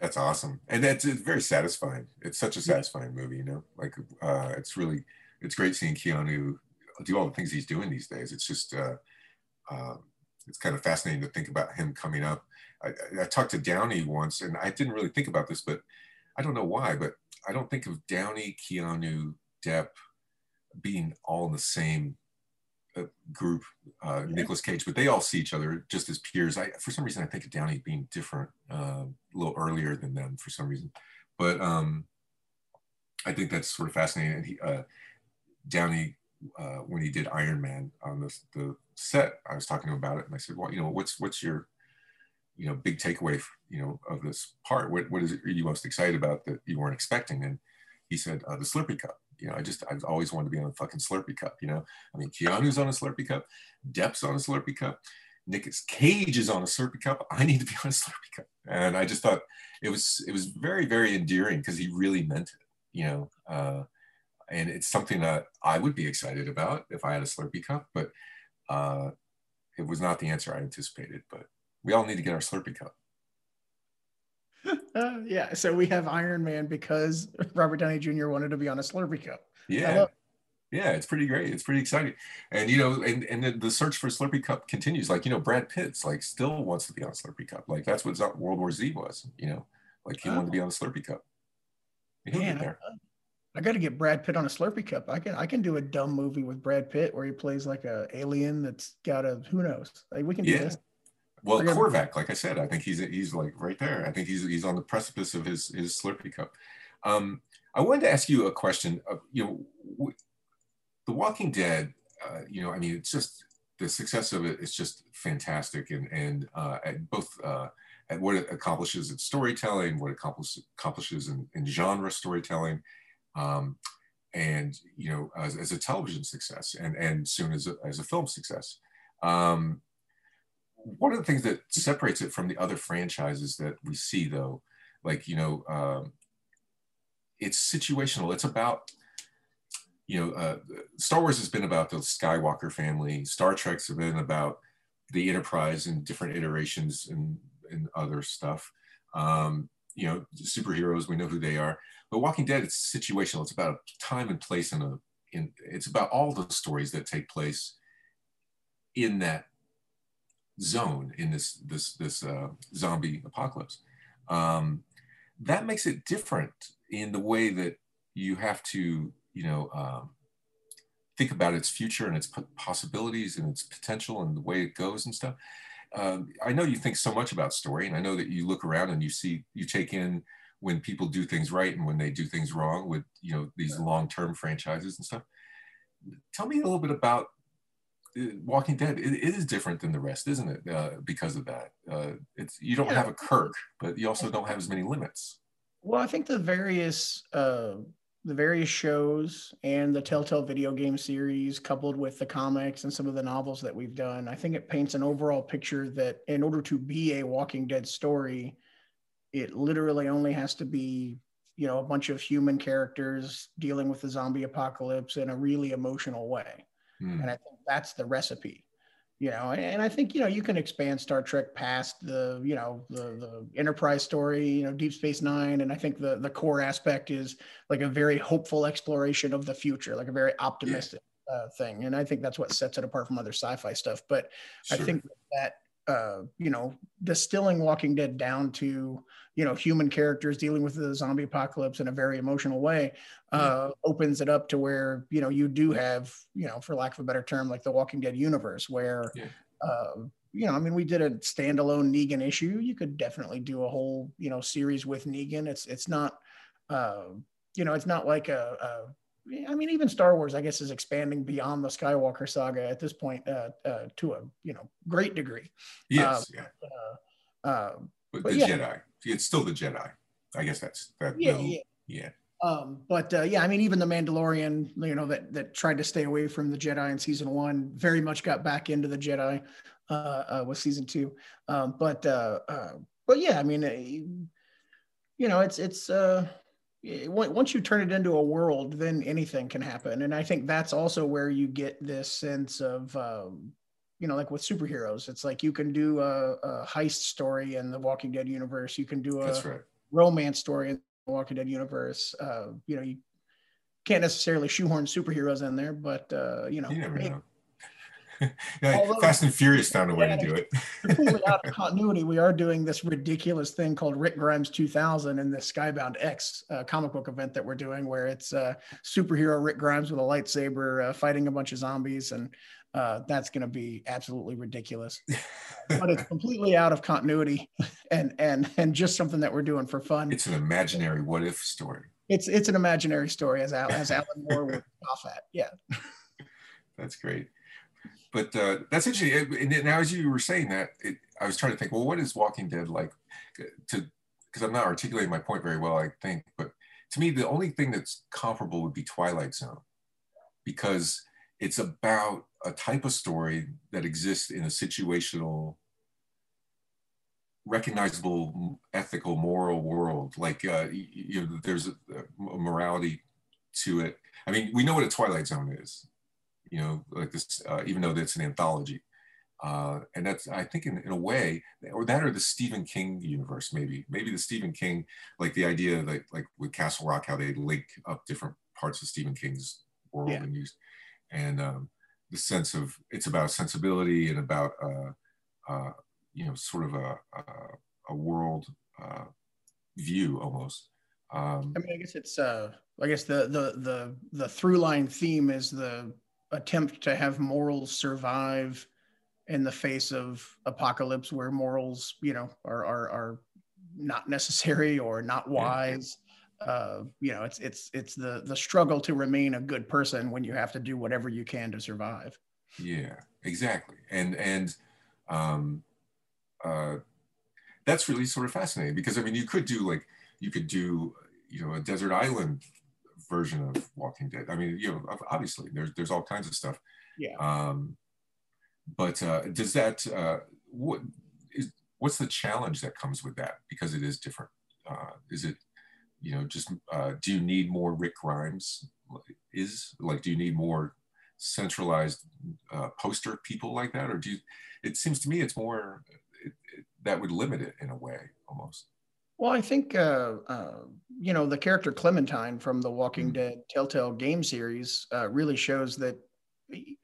That's awesome, and that's it's very satisfying. It's such a satisfying movie, you know. Like, uh, it's really, it's great seeing Keanu do all the things he's doing these days. It's just, uh, uh, it's kind of fascinating to think about him coming up. I, I, talked to Downey once, and I didn't really think about this, but I don't know why, but I don't think of Downey, Keanu, Depp being all in the same uh, group, uh, yeah. Nicolas Cage, but they all see each other just as peers. I, for some reason, I think of Downey being different, uh, a little earlier than them for some reason. But um, I think that's sort of fascinating. He, uh, Downey, uh, when he did Iron Man on the, the set, I was talking to him about it, and I said, "Well, you know, what's what's your you know big takeaway you know of this part what, what is it you most excited about that you weren't expecting and he said uh, the slurpee cup you know i just i've always wanted to be on a fucking slurpee cup you know i mean keanu's on a slurpee cup depp's on a slurpee cup Nicolas Cage is on a Slurpee cup. I need to be [laughs] on a Slurpee cup, and I just thought it was it was very very endearing because he really meant it, you know. Uh, and it's something that I would be excited about if I had a Slurpee cup, but uh, it was not the answer I anticipated. But we all need to get our Slurpee cup. Uh, [laughs] yeah, so we have Iron Man because Robert Downey Jr. wanted to be on a Slurpee cup. Yeah. Yeah, it's pretty great. It's pretty exciting. And, you know, and, and the search for Slurpee cup continues. Like, you know, Brad Pitt's like still wants to be on a Slurpee cup. Like, that's what World War Z was, you know, like he oh. wanted to be on a Slurpee cup. He'll Man, there. I, I got to get Brad Pitt on a Slurpee cup. I can I can do a dumb movie with Brad Pitt where he plays like a alien that's got a who knows. Like we can do this. Well, Korvac, like I said, I think he's he's like right there. I think he's he's on the precipice of his his Slurpee cup. Um, I wanted to ask you a question. Of, you know, w- The Walking Dead. Uh, you know, I mean, it's just the success of it is just fantastic, and and uh, at both uh, at what it accomplishes in storytelling, what it accomplishes accomplishes in, in genre storytelling, um, and you know, as, as, a television success, and and soon as a, as a film success. Um, one of the things that separates it from the other franchises that we see though like you know um, it's situational. It's about you know uh, star wars has been about the skywalker family. Star trek's been about the enterprise and different iterations and, and other stuff. Um, you know superheroes we know who they are but walking dead it's situational it's about a time and place in a in it's about all the stories that take place in that zone in this this this uh, zombie apocalypse. Um, that makes it different in the way that you have to you know um, think about its future and its possibilities and its potential and the way it goes and stuff. Um, I know you think so much about story, and I know that you look around and you see you take in when people do things right and when they do things wrong with you know these long-term franchises and stuff. Tell me a little bit about Walking Dead it, it is different than the rest, isn't it? Uh, because of that, uh, it's you don't have a Kirk, but you also don't have as many limits. Well, I think the various uh, the various shows and the Telltale video game series, coupled with the comics and some of the novels that we've done, I think it paints an overall picture that in order to be a Walking Dead story, it literally only has to be you know a bunch of human characters dealing with the zombie apocalypse in a really emotional way Mm. And I think that's the recipe, you know, and I think, you know, you can expand Star Trek past the, you know, the, the enterprise story, you know, Deep Space Nine. And I think the, the core aspect is like a very hopeful exploration of the future, like a very optimistic yeah. uh, thing. And I think that's what sets it apart from other sci-fi stuff. But sure. I think that uh, you know, distilling Walking Dead down to, you know, human characters dealing with the zombie apocalypse in a very emotional way, uh, opens it up to where, you know, you do have, you know, for lack of a better term, like the Walking Dead universe where, yeah. uh, you know, I mean, we did a standalone Negan issue. You could definitely do a whole, you know, series with Negan. It's, it's not, uh, you know, it's not like a, a I mean, even Star Wars, I guess, is expanding beyond the Skywalker saga at this point uh, uh, to a you know great degree. Yes, um, yeah. Uh, but, but, the yeah. Jedi, it's still the Jedi. I guess that's that. Yeah, yeah. yeah. Um, but uh, yeah, I mean, even the Mandalorian, you know, that that tried to stay away from the Jedi in season one, very much got back into the Jedi uh, uh, with season two. Um, but uh, uh, but yeah, I mean, uh, you know, it's it's uh, once you turn it into a world, then anything can happen. And I think that's also where you get this sense of, um, you know, like with superheroes, it's like you can do a, a, heist story in the Walking Dead universe. You can do a, right. romance story in the Walking Dead universe. Uh, you know, you can't necessarily shoehorn superheroes in there, but uh, you know, You know. [laughs] yeah, Although- Fast and Furious found a way to do it. completely out of [laughs] continuity, we are doing this ridiculous thing called Rick Grimes 2000 and the Skybound X uh, comic book event that we're doing, where it's uh, superhero Rick Grimes with a lightsaber uh, fighting a bunch of zombies, and uh, that's going to be absolutely ridiculous. [laughs] but it's completely out of continuity, and and and just something that we're doing for fun. It's an imaginary what if story. It's it's an imaginary story, as Al, as Alan Moore would off at. Yeah. That's great. But uh, that's interesting. And now, as you were saying that, it, I was trying to think, well, what is Walking Dead like? To because I'm not articulating my point very well, I think. But to me, the only thing that's comparable would be Twilight Zone, because it's about a type of story that exists in a situational, recognizable, ethical, moral world. Like uh, you, you know, there's a, a morality to it. I mean, we know what a Twilight Zone is you know, like this, uh, even though it's an anthology. Uh, and that's, I think, in, in a way, or that or the Stephen King universe, maybe, maybe the Stephen King, like the idea that, like with Castle Rock, how they link up different parts of Stephen King's world Yeah. and use, and um, the sense of it's about sensibility and about, uh, uh, you know, sort of a, a, a world uh, view almost. Um, I mean, I guess it's uh, I guess the the the the through line theme is the attempt to have morals survive in the face of apocalypse, where morals, you know, are are are not necessary or not wise. Uh, you know, it's it's it's the the struggle to remain a good person when you have to do whatever you can to survive. Yeah, exactly. And and um, uh, that's really sort of fascinating because I mean, you could do like you could do you know a desert island version of Walking Dead. I mean, you know, obviously there's there's all kinds of stuff. Yeah. Um, but uh, does that uh, what is what's the challenge that comes with that because it is different? Uh, is it you know just uh, do you need more Rick Grimes? Is like do you need more centralized uh, poster people like that, or do you? It seems to me it's more it, it, that would limit it in a way almost. Well, I think uh, uh, you know the character Clementine from the Walking Mhm. Dead Telltale game series uh, really shows that.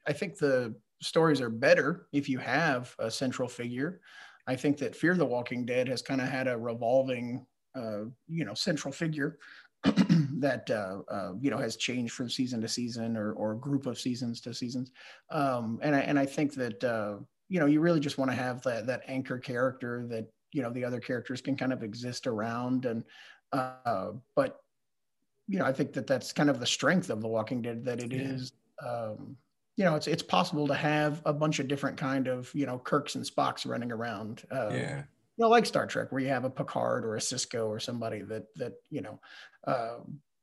I think the stories are better if you have a central figure. I think that Fear the Walking Dead has kind of had a revolving, uh, you know, central figure [clears throat] that uh, uh, you know has changed from season to season or or group of seasons to seasons. Um, and I and I think that uh, you know you really just want to have that that anchor character that you know the other characters can kind of exist around and uh but you know i think that that's kind of the strength of the walking dead that it Yeah. is um you know it's it's possible to have a bunch of different kind of you know kirks and spocks running around uh yeah, you know like star trek where you have a picard or a Sisko or somebody that that you know uh,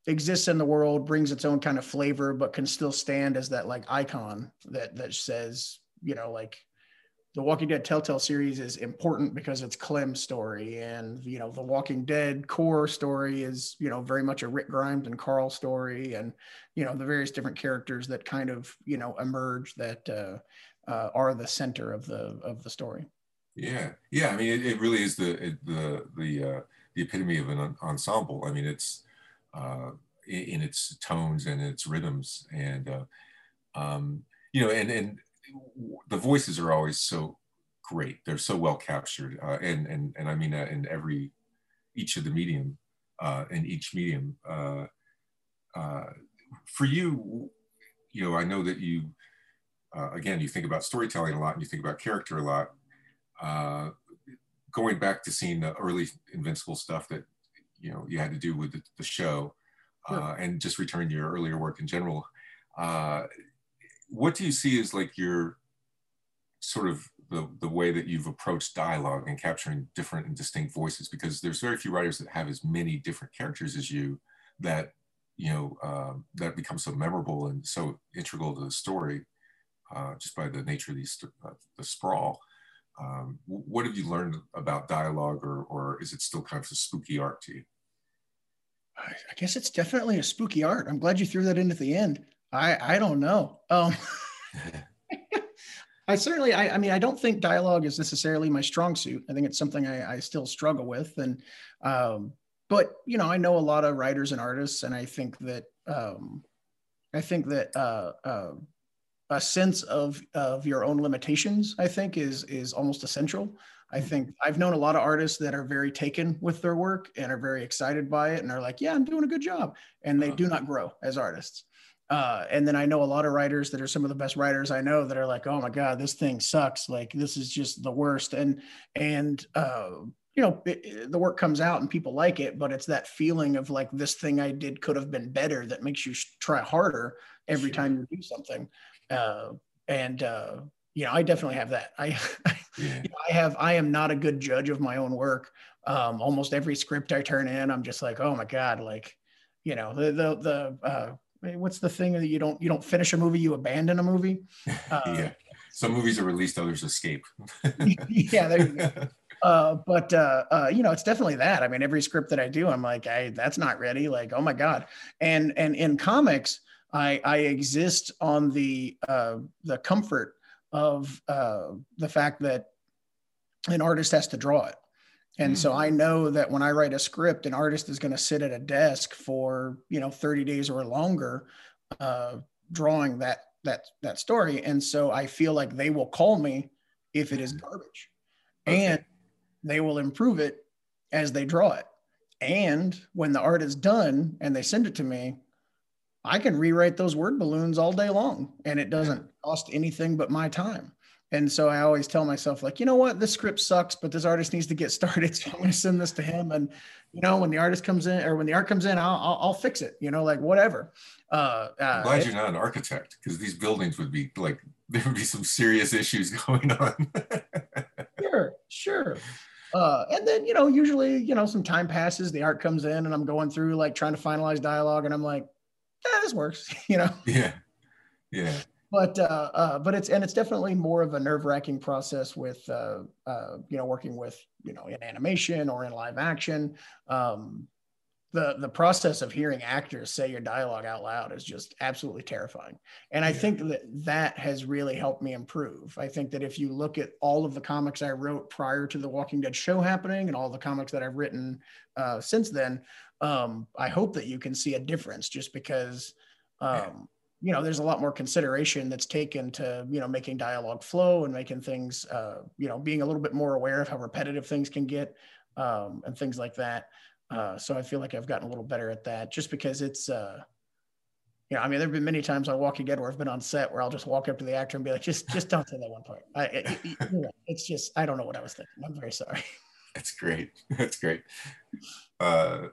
exists in the world brings its own kind of flavor but can still stand as that like icon that that says you know like the Walking Dead Telltale series is important because it's Clem's story, and you know the Walking Dead core story is you know very much a Rick Grimes and Carl story, and you know the various different characters that kind of you know emerge that uh, uh, are the center of the of the story. yeah, yeah. I mean, it, it really is the it, the the uh, the epitome of an ensemble. I mean, it's uh, in, in its tones and its rhythms, and uh, um, you know, and and the voices are always so great. They're so well captured, uh, and and and I mean that in every each of the medium, uh, in each medium. Uh, uh, for you, you know, I know that you, uh, again, you think about storytelling a lot, and you think about character a lot. Uh, going back to seeing the early Invincible stuff that you know you had to do with the, the show, uh, and just returning to your earlier work in general. What do you see as like your sort of the, the way that you've approached dialogue and capturing different and distinct voices because there's very few writers that have as many different characters as you that you know uh, that become so memorable and so integral to the story uh, just by the nature of these uh, the sprawl um, what have you learned about dialogue or, or is it still kind of a spooky art to you I guess it's definitely a spooky art. I'm glad you threw that in at the end. I I don't know. Um, [laughs] I certainly, I, I mean, I don't think dialogue is necessarily my strong suit. I think it's something I, I still struggle with, and um, but you know, I know a lot of writers and artists, and I think that um, I think that uh, uh, a sense of of your own limitations, I think, is is almost essential. I mm-hmm. think I've known a lot of artists that are very taken with their work and are very excited by it and are like, yeah, I'm doing a good job. And they uh-huh. do not grow as artists. Uh, and then I know a lot of writers that are some of the best writers I know that are like, oh my God, this thing sucks. Like this is just the worst. And, and, uh, you know, it, it, the work comes out and people like it, but it's that feeling of like this thing I did could have been better that makes you try harder every sure. time you do something. Uh, and, uh, you know, I definitely have that. I, [laughs] you know, I have, I am not a good judge of my own work. Um, almost every script I turn in, I'm just like, oh my God, like, you know, the, the, the, uh, what's the thing that you don't, you don't finish a movie, you abandon a movie. [laughs] Uh, yeah. Some movies are released, others escape. [laughs] yeah. There you go. [laughs] Uh, but uh, uh, you know, it's definitely that. I mean, every script that I do, I'm like, I that's not ready. Like, oh my god. And and in comics, I I exist on the uh, the comfort of uh, the fact that an artist has to draw it. And mm-hmm. so I know that when I write a script, an artist is going to sit at a desk for you know 30 days or longer, uh, drawing that that that story. And so I feel like they will call me if it is garbage, okay. and they will improve it as they draw it. And when the art is done and they send it to me, I can rewrite those word balloons all day long and it doesn't cost anything but my time. And so I always tell myself, like, you know what, this script sucks, but this artist needs to get [laughs] started. So I'm going to send this to him. And, you know, when the artist comes in or when the art comes in, I'll, I'll, I'll fix it, you know, like whatever. Uh, I'm glad uh, you're not an architect because these buildings would be like, [laughs] there would be some serious issues [laughs] going on. sure, sure. Uh, and then, you know, usually, you know, some time passes, the art comes in and I'm going through like trying to finalize dialogue and I'm like, yeah, this works, you know? Yeah. Yeah. But, uh, uh, but it's, and it's definitely more of a nerve wracking process with, uh, uh, you know, working with, you know, in animation or in live action. Um, the the process of hearing actors say your dialogue out loud is just absolutely terrifying and i yeah. think that that has really helped me improve i think that if you look at all of the comics i wrote prior to the walking dead show happening and all the comics that i've written uh, since then um, i hope that you can see a difference just because um, yeah. You know there's a lot more consideration that's taken to you know making dialogue flow and making things uh, you know being a little bit more aware of how repetitive things can get um, and things like that uh, so I feel like I've gotten a little better at that just because it's, uh, you know, I mean, there've been many times on Walking Dead where I've been on set where I'll just walk up to the actor and be like, just, just don't say that one part. I, it, it, it's just, I don't know what I was thinking. I'm very sorry. That's great. [laughs] That's great. Uh,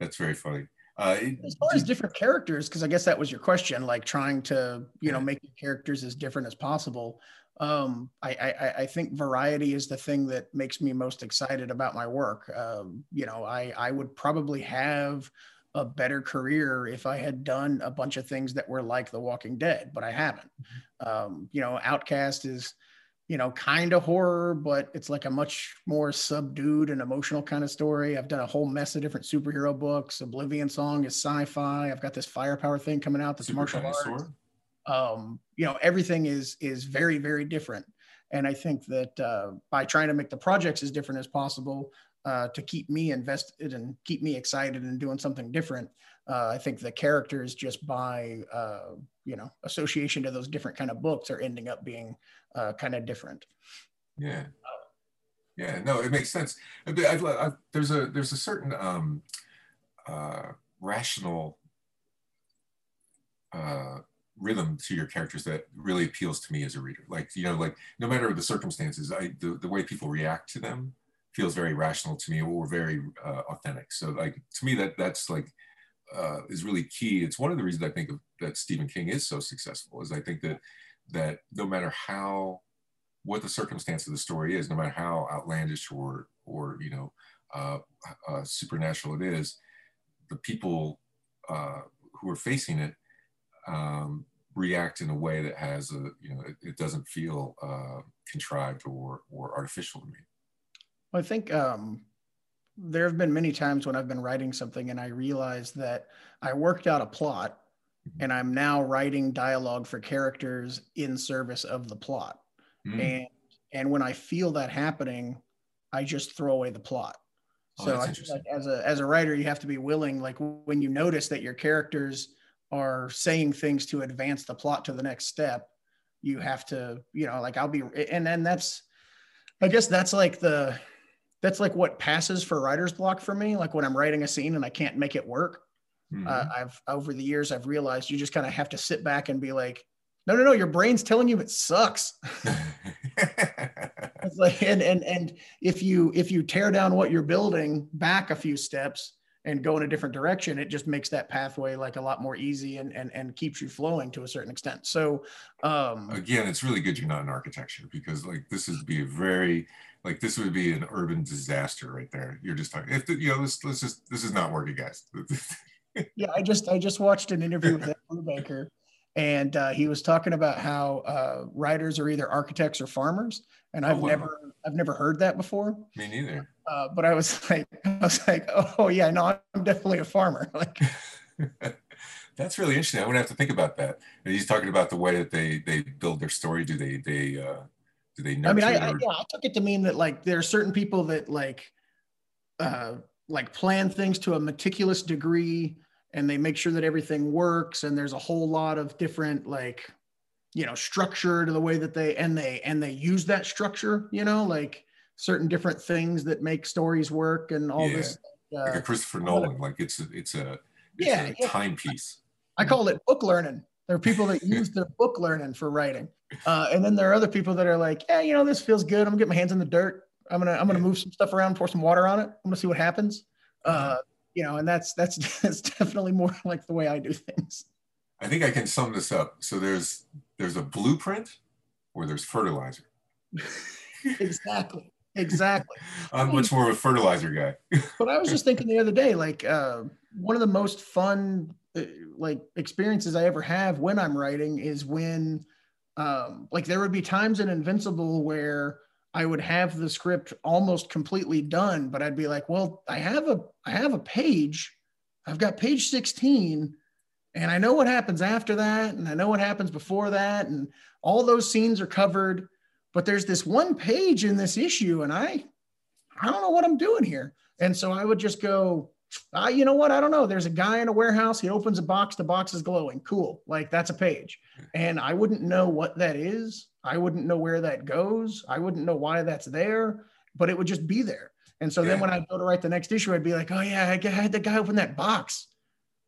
that's very funny. Uh, as far as different characters, because I guess that was your question, like trying to, you know, make your characters as different as possible um, I, I, I, think variety is the thing that makes me most excited about my work. Um, you know, I, I would probably have a better career if I had done a bunch of things that were like The Walking Dead, but I haven't. Mm-hmm. Um, you know, Outcast is, you know, kind of horror, but it's like a much more subdued and emotional kind of story. I've done a whole mess of different superhero books. Oblivion Song is sci-fi. I've got this firepower thing coming out that's Super martial arts um, you know everything is is very very different and i think that uh, by trying to make the projects as different as possible uh, to keep me invested and keep me excited and doing something different uh, i think the characters just by uh, you know association to those different kind of books are ending up being uh, kind of different yeah yeah no it makes sense I've, I've, there's a there's a certain um, uh, rational rhythm to your characters that really appeals to me as a reader. Like, you know, like no matter the circumstances, I, the, the way people react to them feels very rational to me or very uh, authentic. So like, to me, that that's like, uh, is really key. It's one of the reasons I think that Stephen King is so successful is I think that, that no matter how, what the circumstance of the story is, no matter how outlandish or, or, you know, uh, uh supernatural it is, the people uh, who are facing it um, react in a way that has a you know it, it doesn't feel uh, contrived or or artificial to me. I think um, there have been many times when I've been writing something and I realized that I worked out a plot and I'm now writing dialogue for characters in service of the plot. Mm. And and when I feel that happening, I just throw away the plot Oh, So I feel like as a as a writer, you have to be willing, like when you notice that your characters are saying things to advance the plot to the next step, you have to, you know, like I'll be and then that's I guess that's like the that's like what passes for writer's block for me. Like when I'm writing a scene and I can't make it work. Mhm. Uh, I've over the years I've realized you just kind of have to sit back and be like, no, no, no, your brain's telling you it sucks. [laughs] [laughs] It's like and and and if you if you tear down what you're building back a few steps and go in a different direction, it just makes that pathway like a lot more easy and and and keeps you flowing to a certain extent. So um Again, it's really good you're not in architecture because like this would be a very like this would be an urban disaster right there. You're just talking if the, you know let's let's just this is not working, guys. [laughs] yeah, I just I just watched an interview with Ed Brubaker and uh, he was talking about how uh, writers are either architects or farmers, and Oh, I've wow. never I've never heard that before. Me neither. Uh, but I was [laughs] like I was like, oh yeah, no, I'm definitely a farmer. [laughs] Like [laughs] That's really interesting. I'm gonna have to think about that. And he's talking about the way that they they build their story. Do they they uh do they I mean, I, I, yeah, I took it to mean that like there are certain people that like, uh, like plan things to a meticulous degree, and they make sure that everything works. And there's a whole lot of different like, you know, structure to the way that they and they and they use that structure. You know, like certain different things that make stories work and all Yeah. this. like Uh, a Christopher Nolan? Like it's a it's a it's Yeah, a timepiece. I call it book learning. There are people that use their book learning for writing, uh, and then there are other people that are like, "Yeah, you know, this feels good. I'm gonna get my hands in the dirt. I'm gonna I'm gonna move some stuff around, pour some water on it. I'm gonna see what happens." Uh, you know, and that's that's [laughs] that's definitely more like the way I do things. I think I can sum this up. So there's there's a blueprint or there's fertilizer. [laughs] exactly, exactly. [laughs] I'm much more of a fertilizer guy. [laughs] But I was just thinking the other day, like uh, one of the most fun uh, like experiences I ever have when I'm writing is when um, like there would be times in Invincible where I would have the script almost completely done, but I'd be like, well, I have a I have a page, I've got page 16, and I know what happens after that, and I know what happens before that, and all those scenes are covered. But there's this one page in this issue, and I I don't know what I'm doing here. And so I would just go, ah, you know what? I don't know. There's a guy in a warehouse. He opens a box. The box is glowing. Cool. Like that's a page. And I wouldn't know what that is. I wouldn't know where that goes. I wouldn't know why that's there, but it would just be there. And so then when I go to write the next issue, I'd be like, oh yeah, I had the guy open that box.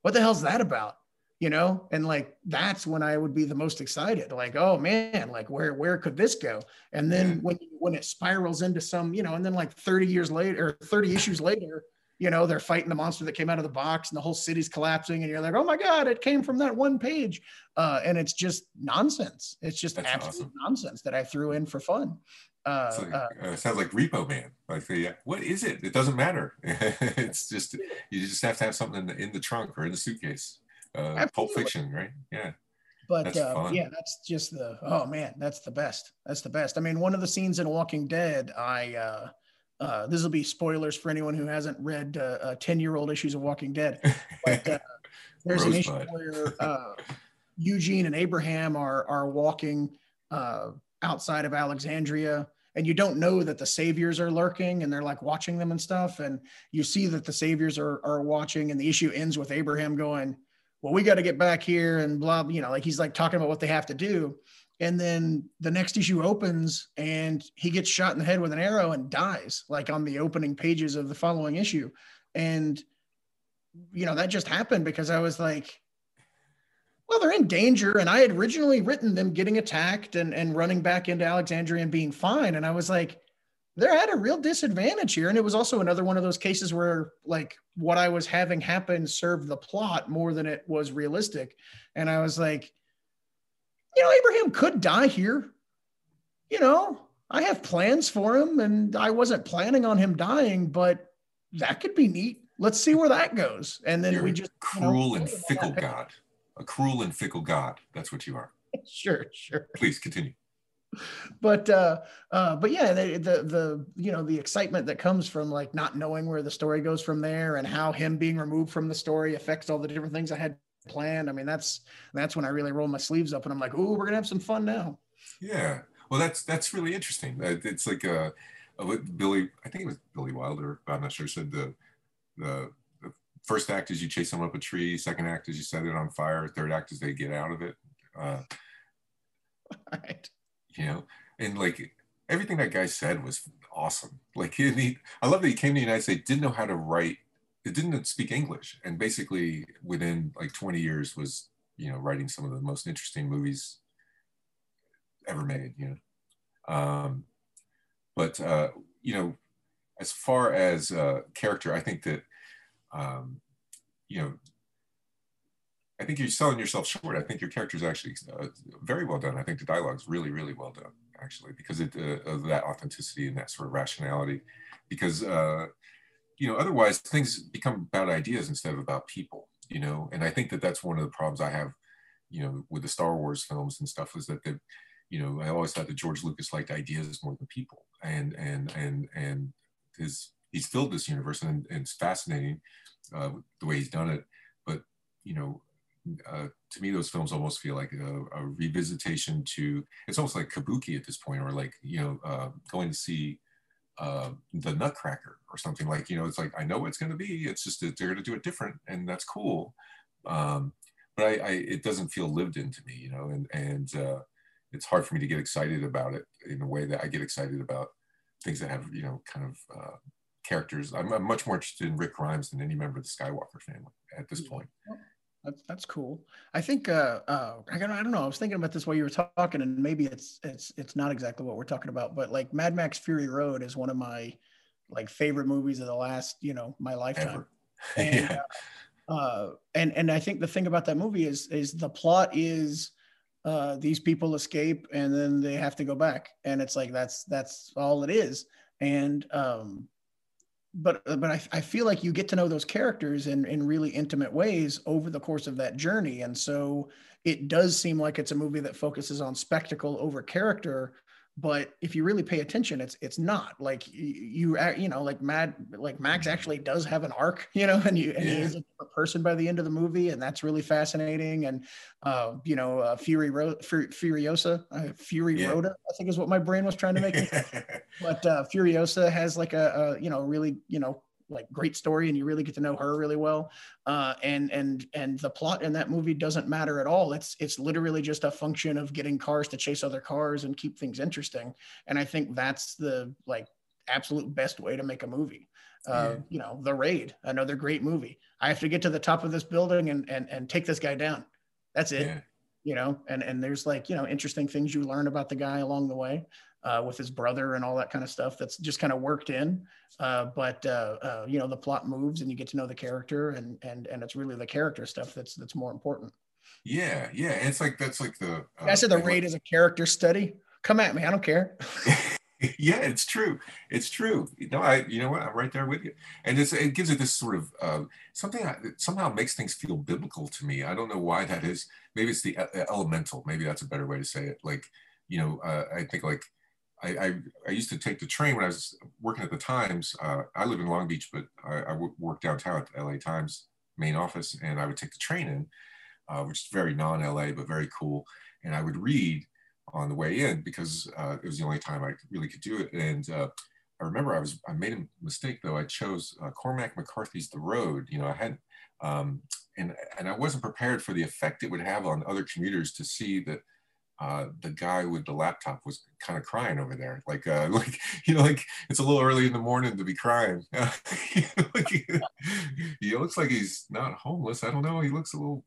What the hell's that about? You know, and like that's when I would be the most excited. Like, oh man, like where where could this go? And then when when it spirals into some, you know, and then like 30 years later or 30 issues later, you know, they're fighting the monster that came out of the box and the whole city's collapsing, and you're like, oh my God, it came from that one page. Uh, and it's just nonsense. It's just That's absolute awesome. nonsense that I threw in for fun. Uh, like, uh, uh, sounds like Repo Man. Like, yeah, what is it? It doesn't matter. [laughs] it's just you just have to have something in the, in the trunk or in the suitcase. Uh, Pulp Fiction, right? Yeah. but uh, yeah, that's just the oh man, that's the best. That's the best. I mean, one of the scenes in Walking Dead, I uh, uh, this will be spoilers for anyone who hasn't read uh, ten year old issues of Walking Dead. But uh, [laughs] there's an issue where uh, Eugene and Abraham are are walking uh, outside of Alexandria, and you don't know that the saviors are lurking, and they're like watching them and stuff. And you see that the saviors are are watching, and the issue ends with Abraham going, "Well, we got to get back here," and blah, you know, like he's like talking about what they have to do. And then the next issue opens, and he gets shot in the head with an arrow and dies, like on the opening pages of the following issue. And you know that just happened because I was like, well, they're in danger. And I had originally written them getting attacked and, and running back into Alexandria and being fine. And I was like, they're at a real disadvantage here. And it was also another one of those cases where, like, what I was having happen served the plot more than it was realistic. And I was like, you know, Abraham could die here. You know, I have plans for him and I wasn't planning on him dying, but that could be neat. Let's see where that goes. And then You're we just you know, cruel and put it on fickle God. A cruel and fickle God. That's what you are. [laughs] Sure, sure. Please continue. [laughs] but uh uh but yeah the, the the you know the excitement that comes from like not knowing where the story goes from there and how him being removed from the story affects all the different things i had planned i mean that's that's when i really roll my sleeves up and i'm like ooh we're gonna have some fun now Yeah. Well, that's that's really interesting. Uh, It's like uh, uh, Billy, I think it was Billy Wilder, I'm not sure, said the, the, first act is you chase them up a tree, second act is you set it on fire, third act is they get out of it. Uh, [laughs] right. You know, and like everything that guy said was awesome. Like [laughs] he, he, I love that he came to the United States, didn't know how to write, it didn't speak English, and basically within like 20 years was you know writing some of the most interesting movies ever made. You know, um, but uh, you know, as far as uh, character, I think that um, you know. I think you're selling yourself short. I think your character is actually uh, very well done. I think the dialogue is really, really well done, actually, because it, uh, of that authenticity and that sort of rationality. Because uh, you know, otherwise things become about ideas instead of about people. You know, and I think that that's one of the problems I have, you know, with the Star Wars films and stuff is that the you know, I always thought that George Lucas liked ideas more than people, and and and and his he's filled this universe, and, and it's fascinating uh, the way he's done it. But you know, uh, to me, those films almost feel like a, a, revisitation to. It's almost like Kabuki at this point, or like you know, uh, going to see uh, the Nutcracker or something. Like you know, it's like I know it's going to be. It's just that they're going to do it different, and that's cool. Um, but I, I, it doesn't feel lived into me, you know, and and uh, it's hard for me to get excited about it in a way that I get excited about things that have, you know, kind of uh, characters. I'm, I'm, much more interested in Rick Grimes than any member of the Skywalker family at this point. That's, that's cool. I think uh, uh, I don't, I don't know. I was thinking about this while you were talking, and maybe it's it's it's not exactly what we're talking about, but like Mad Max Fury Road is one of my like favorite movies of the last you know my lifetime. [laughs] and, yeah. Uh, uh, and and I think the thing about that movie is is the plot is uh, these people escape and then they have to go back and it's like that's that's all it is and um but uh, but I, I feel like you get to know those characters in in really intimate ways over the course of that journey. And so it does seem like it's a movie that focuses on spectacle over character but if you really pay attention it's it's not like you you know like mad like max actually does have an arc [laughs] you know and you and yeah. he is a person by the end of the movie and that's really fascinating and uh you know uh, fury Ro- furiosa uh, fury yeah. rhoda i think is what my brain was trying to make [laughs] but uh furiosa has like a, a you know really you know like great story and you really get to know her really well. Uh, and and and the plot in that movie doesn't matter at all. It's it's literally just a function of getting cars to chase other cars and keep things interesting. And i think that's the like absolute best way to make a movie. Uh, yeah. you know the raid another great movie. I have to get to the top of this building and and, and take this guy down. That's it yeah. you know? And and there's like you know interesting things you learn about the guy along the way uh, with his brother and all that kind of stuff that's just kind of worked in. Uh, but uh, uh, you know, the plot moves and you get to know the character, and and and it's really the character stuff that's that's more important. Yeah, yeah, it's like that's like the. I said the raid is a character study. Come at me, I don't care. [laughs] yeah, it's true. It's true. You know, I you know what? I'm right there with you. And it's, it gives it this sort of uh, something that somehow makes things feel biblical to me. I don't know why that is. Maybe it's the elemental. Maybe that's a better way to say it. Like you know, uh, I think like I, I, I, used to take the train when I was working at the Times. Uh, I live in Long Beach, but I, I work downtown at the LA Times main office, and I would take the train in, uh, which is very non-LA but very cool. And I would read on the way in because uh, it was the only time I really could do it. And uh, I remember I was I made a mistake though. I chose uh, Cormac McCarthy's The Road. You know, I had um, and and I wasn't prepared for the effect it would have on other commuters to see that uh, the guy with the laptop was kind of crying over there. Like, uh, [laughs] like you know, like it's a little early in the morning to be crying. [laughs] like, he looks like he's not homeless. I don't know. He looks a little.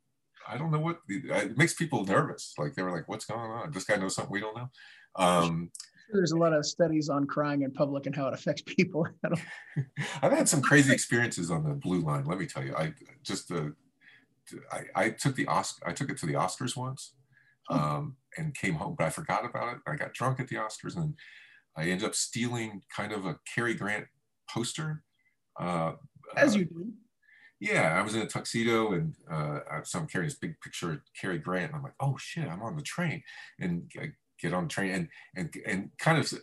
I don't know what. It makes people nervous. Like they were like, "What's going on? This guy knows something we don't know." Um, There's a lot of studies on crying in public and how it affects [laughs] people. I've had some crazy experiences on the blue line. Let me tell you. I just uh, I, I took the Oscar. I took it to the Oscars once um, and came home, but I forgot about it. I got drunk at the Oscars and I ended up stealing kind of a Cary Grant poster. Uh, As you do. Yeah, I was in a tuxedo and uh, so I'm carrying this big picture of Cary Grant. And I'm like, oh shit, I'm on the train. And I get on the train and, and, and kind of,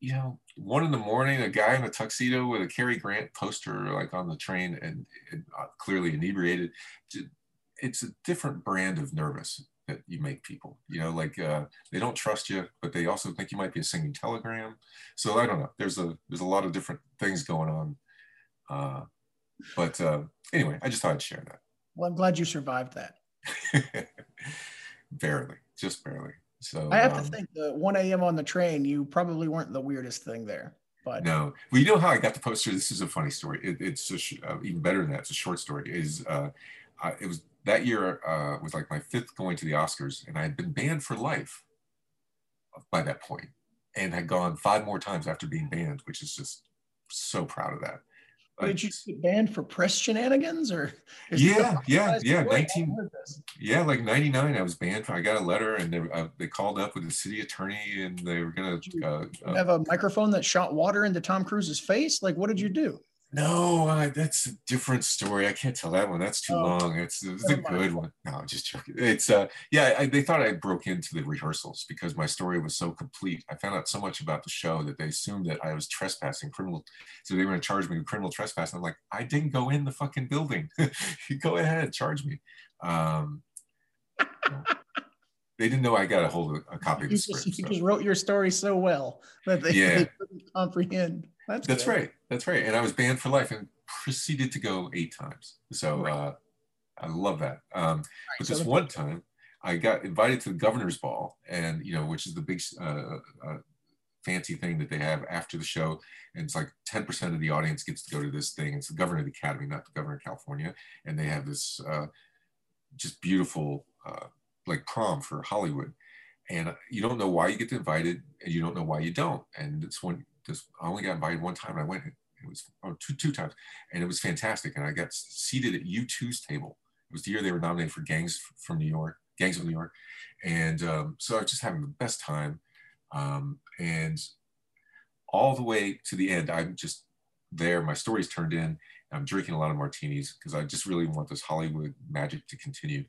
you know, one in the morning, a guy in a tuxedo with a Cary Grant poster like on the train and, and uh, clearly inebriated. It's a different brand of nervous that you make people. You know, like uh, they don't trust you, but they also think you might be a singing telegram. So I don't know. There's a there's a lot of different things going on. Uh, but uh, anyway, I just thought I'd share that. Well, I'm glad you survived that. [laughs] barely, just barely. So I have um, to think the 1 a.m. on the train, you probably weren't the weirdest thing there. But no, well, you know how I got the poster. This is a funny story. It, it's just uh, even better than that. It's a short story. Is uh, I, it was that year uh, was like my fifth going to the Oscars, and I had been banned for life by that point, and had gone five more times after being banned, which is just so proud of that. Did you get banned for press shenanigans or? Yeah, yeah, yeah. Nineteen. Yeah, like ninety nine. I was banned. For, I got a letter, and they uh, they called up with the city attorney, and they were gonna. Uh, uh, have a microphone that shot water into Tom Cruise's face. Like, what did you do? No, uh, that's a different story. I can't tell that one. That's too oh, long. It's, it's a good one. No, I'm just joking. It's uh, yeah. I, they thought I broke into the rehearsals because my story was so complete. I found out so much about the show that they assumed that I was trespassing, criminal. So they were going to charge me with criminal trespass. And I'm like, I didn't go in the fucking building. [laughs] go ahead, charge me. Um, [laughs] they didn't know I got a hold of a copy of the script. you so. just wrote your story so well that they, yeah. they couldn't comprehend. That's, That's right. That's right. And I was banned for life and proceeded to go eight times. So uh, I love that. Um, right, but this so one time, I got invited to the governor's ball, and you know, which is the big uh, uh, fancy thing that they have after the show. And it's like 10% of the audience gets to go to this thing. It's the governor of the academy, not the governor of California. And they have this uh, just beautiful, uh, like prom for Hollywood. And you don't know why you get invited, and you don't know why you don't. And it's when I only got invited one time. And I went it was oh, two, two times, and it was fantastic. And I got seated at U2's table. It was the year they were nominated for Gangs from New York, Gangs of New York, and um, so I was just having the best time. Um, and all the way to the end, I'm just there. My story's turned in. I'm drinking a lot of martinis because I just really want this Hollywood magic to continue.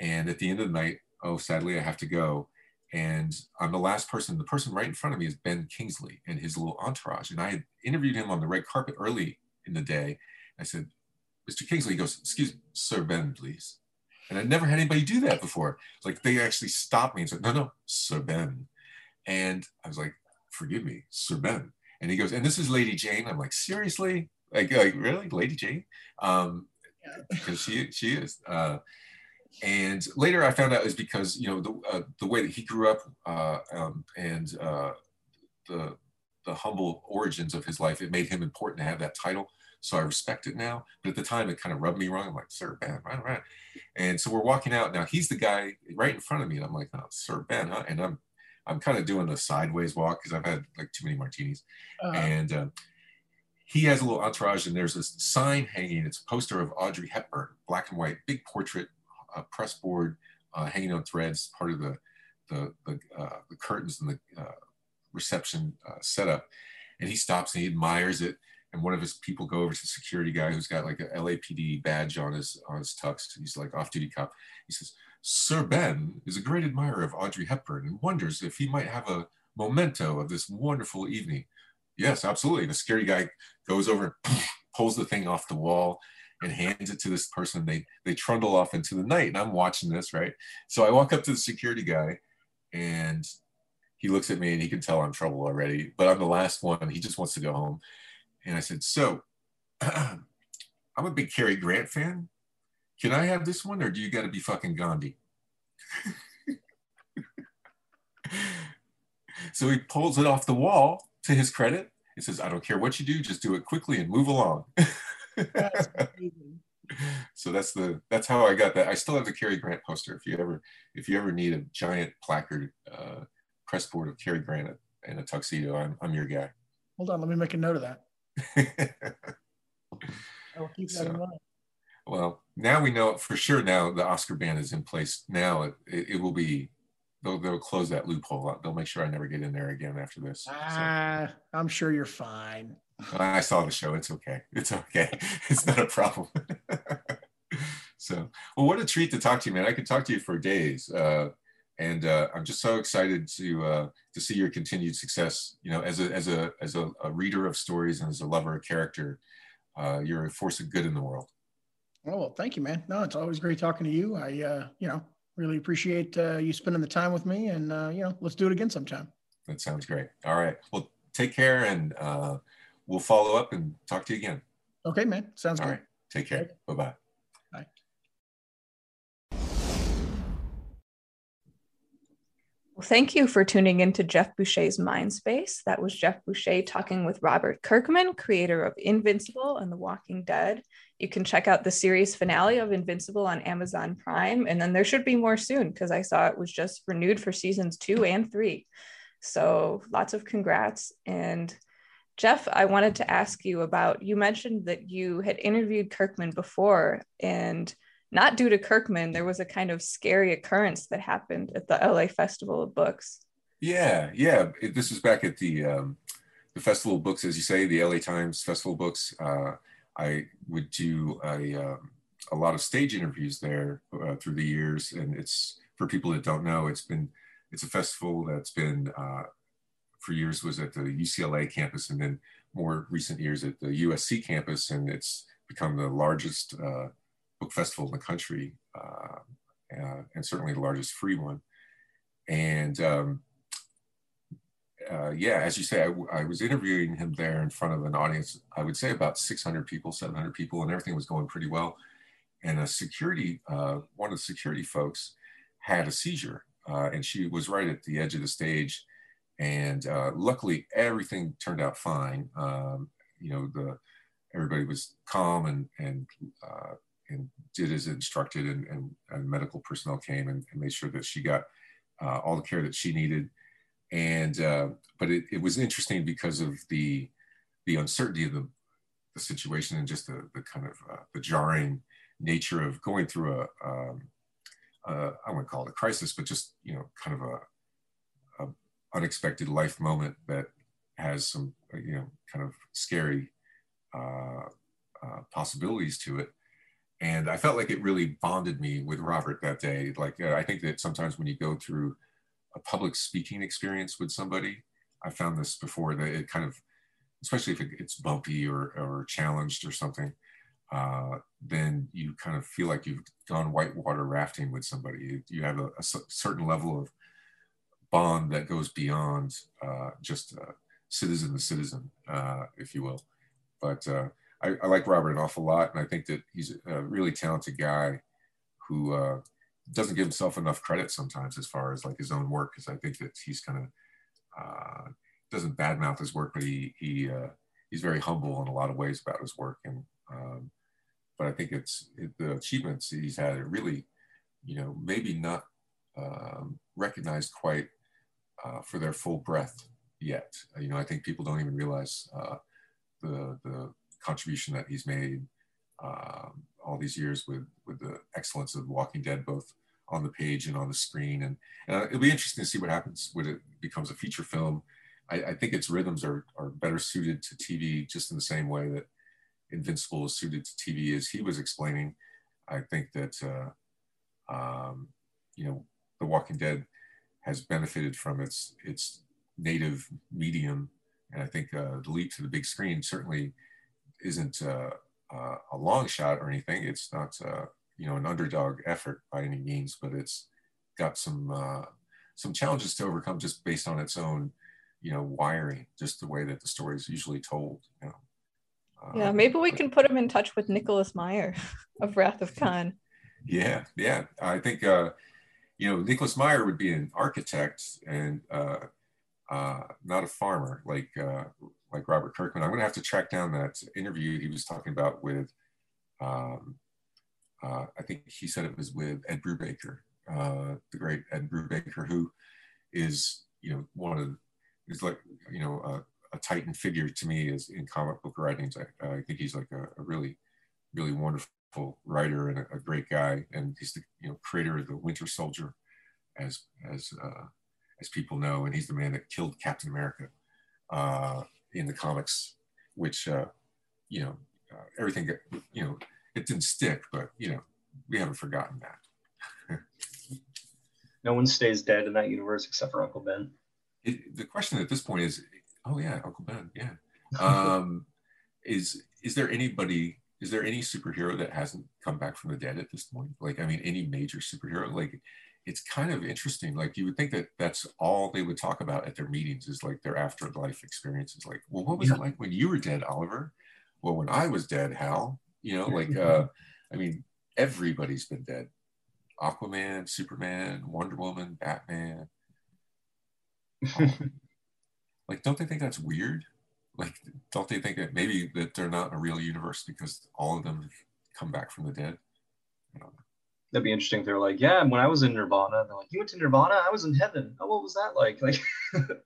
And at the end of the night, oh, sadly, I have to go and I'm the last person. The person right in front of me is Ben Kingsley and his little entourage. And I had interviewed him on the red carpet early in the day. I said, Mr. Kingsley, he goes, excuse me, Sir Ben, please. And I'd never had anybody do that before. Like they actually stopped me and said, no, no, Sir Ben. And I was like, forgive me, Sir Ben. And he goes, and this is Lady Jane. I'm like, seriously? Like, like really, Lady Jane? Um, because she she is. Uh, and later I found out is because you know the uh, the way that he grew up uh, um, and uh, the the humble origins of his life, it made him important to have that title. So I respect it now. But at the time, it kind of rubbed me wrong. I'm like, Sir Ben, right, right. And so we're walking out now. He's the guy right in front of me, and I'm like, oh, Sir Ben, huh? And I'm I'm kind of doing a sideways walk because I've had like too many martinis, uh-huh. and. Uh, he has a little entourage, and there's this sign hanging. It's a poster of Audrey Hepburn, black and white, big portrait, a press board uh, hanging on threads, part of the the the, uh, the curtains and the uh, reception setup. And he stops and he admires it. And one of his people go over to the security guy who's got like a LAPD badge on his on his tux. He's like off-duty cop. He says, "Sir Ben is a great admirer of Audrey Hepburn and wonders if he might have a memento of this wonderful evening." Yes, absolutely. The security guy goes over and [laughs] pulls the thing off the wall and hands it to this person. They they trundle off into the night, and I'm watching this, right? So I walk up to the security guy, and he looks at me, and he can tell I'm trouble already. But I'm the last one. He just wants to go home, and I said, "So, [clears throat] I'm a big Cary Grant fan. Can I have this one, or do you got to be fucking Gandhi?" [laughs] so he pulls it off the wall. To his credit, he says, "I don't care what you do, just do it quickly and move along." [laughs] That's [laughs] so that's the that's how I got that. I still have the Cary Grant poster. If you ever if you ever need a giant placard uh, press board of Cary Grant in a tuxedo, I'm I'm your guy. Hold on, let me make a note of that. [laughs] I will keep that so, in mind. Well, now we know for sure. Now the Oscar ban is in place. Now it, it, it will be they'll they'll close that loophole. They'll make sure I never get in there again after this. Ah, so. I'm sure you're fine. I saw the show. It's okay. It's okay. [laughs] It's not a problem. [laughs] so, well, what a treat to talk to you, man. I could talk to you for days. Uh, and uh, I'm just so excited to uh, to see your continued success. You know, as a as a as a, a reader of stories and as a lover of character, uh, you're a force of good in the world. Oh well, thank you, man. No, it's always great talking to you. I, uh, you know, Really appreciate uh, you spending the time with me, and uh, you know, let's do it again sometime. That sounds great. All right. Well, take care, and uh, we'll follow up and talk to you again. Okay, man. Sounds All good. right. Take care. Bye bye. Bye. Well, thank you for tuning into Geoff Boucher's Mindspace. That was Geoff Boucher talking with Robert Kirkman, creator of Invincible and The Walking Dead. You can check out the series finale of Invincible on Amazon Prime, and then there should be more soon because I saw it was just renewed for seasons two and three. So lots of congrats. And Jeff, I wanted to ask you about you mentioned that you had interviewed Kirkman before, and not due to Kirkman, there was a kind of scary occurrence that happened at the LA Festival of Books. Yeah, yeah. This was back at the um, the Festival of Books, as you say, the LA Times Festival of Books. Uh, I would do a, um, a lot of stage interviews there uh, through the years, and it's for people that don't know, it's been it's a festival that's been uh, for years was at the UCLA campus, and then more recent years at the USC campus, and it's become the largest uh, book festival in the country, uh, uh, and certainly the largest free one. And um, uh, yeah, as you say, I, I, was interviewing him there in front of an audience, I would say about 600 people, 700 people, and everything was going pretty well. And a security, uh, one of the security folks had a seizure, uh, and she was right at the edge of the stage. And uh, luckily, everything turned out fine. Um, you know, the everybody was calm and and uh, and did as instructed, and, and, and medical personnel came and, and, made sure that she got uh, all the care that she needed. And uh, but it, it, was interesting because of the the uncertainty of the, the situation and just the, the kind of uh, the jarring nature of going through a um, uh, I wouldn't call it a crisis, but just you know kind of a, a unexpected life moment that has some you know kind of scary uh, uh, possibilities to it and I felt like it really bonded me with Robert that day. Like uh, I think that sometimes when you go through a public speaking experience with somebody, I found this before that it kind of, especially if it, it's bumpy or or challenged or something, uh, then you kind of feel like you've gone whitewater rafting with somebody. You, you have a, a, certain level of bond that goes beyond uh, just citizen to citizen, uh, if you will. But uh, I, I, like Robert an awful lot, and I think that he's a really talented guy who uh, doesn't give himself enough credit sometimes as far as like his own work. Because I think that he's kind of uh, doesn't badmouth his work, but he he uh, he's very humble in a lot of ways about his work. And um, but I think it's it, the achievements he's had are really, you know, maybe not um, recognized quite uh, for their full breadth yet. You know, I think people don't even realize uh, the the contribution that he's made um, all these years with with the excellence of Walking Dead, both on the page and on the screen. And, uh, it'll be interesting to see what happens when it becomes a feature film. I, I, think its rhythms are, are better suited to TV, just in the same way that Invincible is suited to TV, as he was explaining. I think that uh, um, you know The Walking Dead has benefited from its its native medium, and I think uh, the leap to the big screen certainly isn't uh, uh, a long shot or anything. It's not uh, you know an underdog effort by any means, but it's got some uh, some challenges to overcome just based on its own you know wiring, just the way that the story is usually told. You know. yeah, um, maybe we can put him in touch with Nicholas Meyer [laughs] of Wrath of Khan. Yeah, yeah. I think uh, you know Nicholas Meyer would be an architect and uh, uh, not a farmer like uh, like Robert Kirkman. I'm going to have to track down that interview he was talking about with, um, uh, I think he said it was with Ed Brubaker, uh, the great Ed Brubaker, who is, you know, one of, is like, you know, a, a titan figure to me is in comic book writings. I, I think he's like a, a, really, really wonderful writer and a, a, great guy. And he's the, you know, creator of the Winter Soldier, as, as, uh, as people know, and he's the man that killed Captain America. Uh, in the comics, which uh, you know uh, everything you know it didn't stick, but you know we haven't forgotten that. [laughs] no one stays dead in that universe except for Uncle Ben. It, the question at this point is, oh yeah, Uncle Ben, yeah. [laughs] Um, is is there anybody? Is there any superhero that hasn't come back from the dead at this point? Like, I mean, any major superhero? Like, it's kind of interesting. Like you would think that that's all they would talk about at their meetings is like their afterlife experiences. Like, well, what was Yeah. it like when you were dead, Oliver? Well, when I was dead, Hal. You know, like uh, I mean, everybody's been dead. Aquaman, Superman, Wonder Woman, Batman. [laughs] Like, don't they think that's weird? Like, don't they think that maybe that they're not a real universe because all of them come back from the dead? I don't know. That'd be interesting if they're like, yeah, when I was in Nirvana, they're like, you went to Nirvana? I was in heaven. Oh, what was that like? [laughs] Like,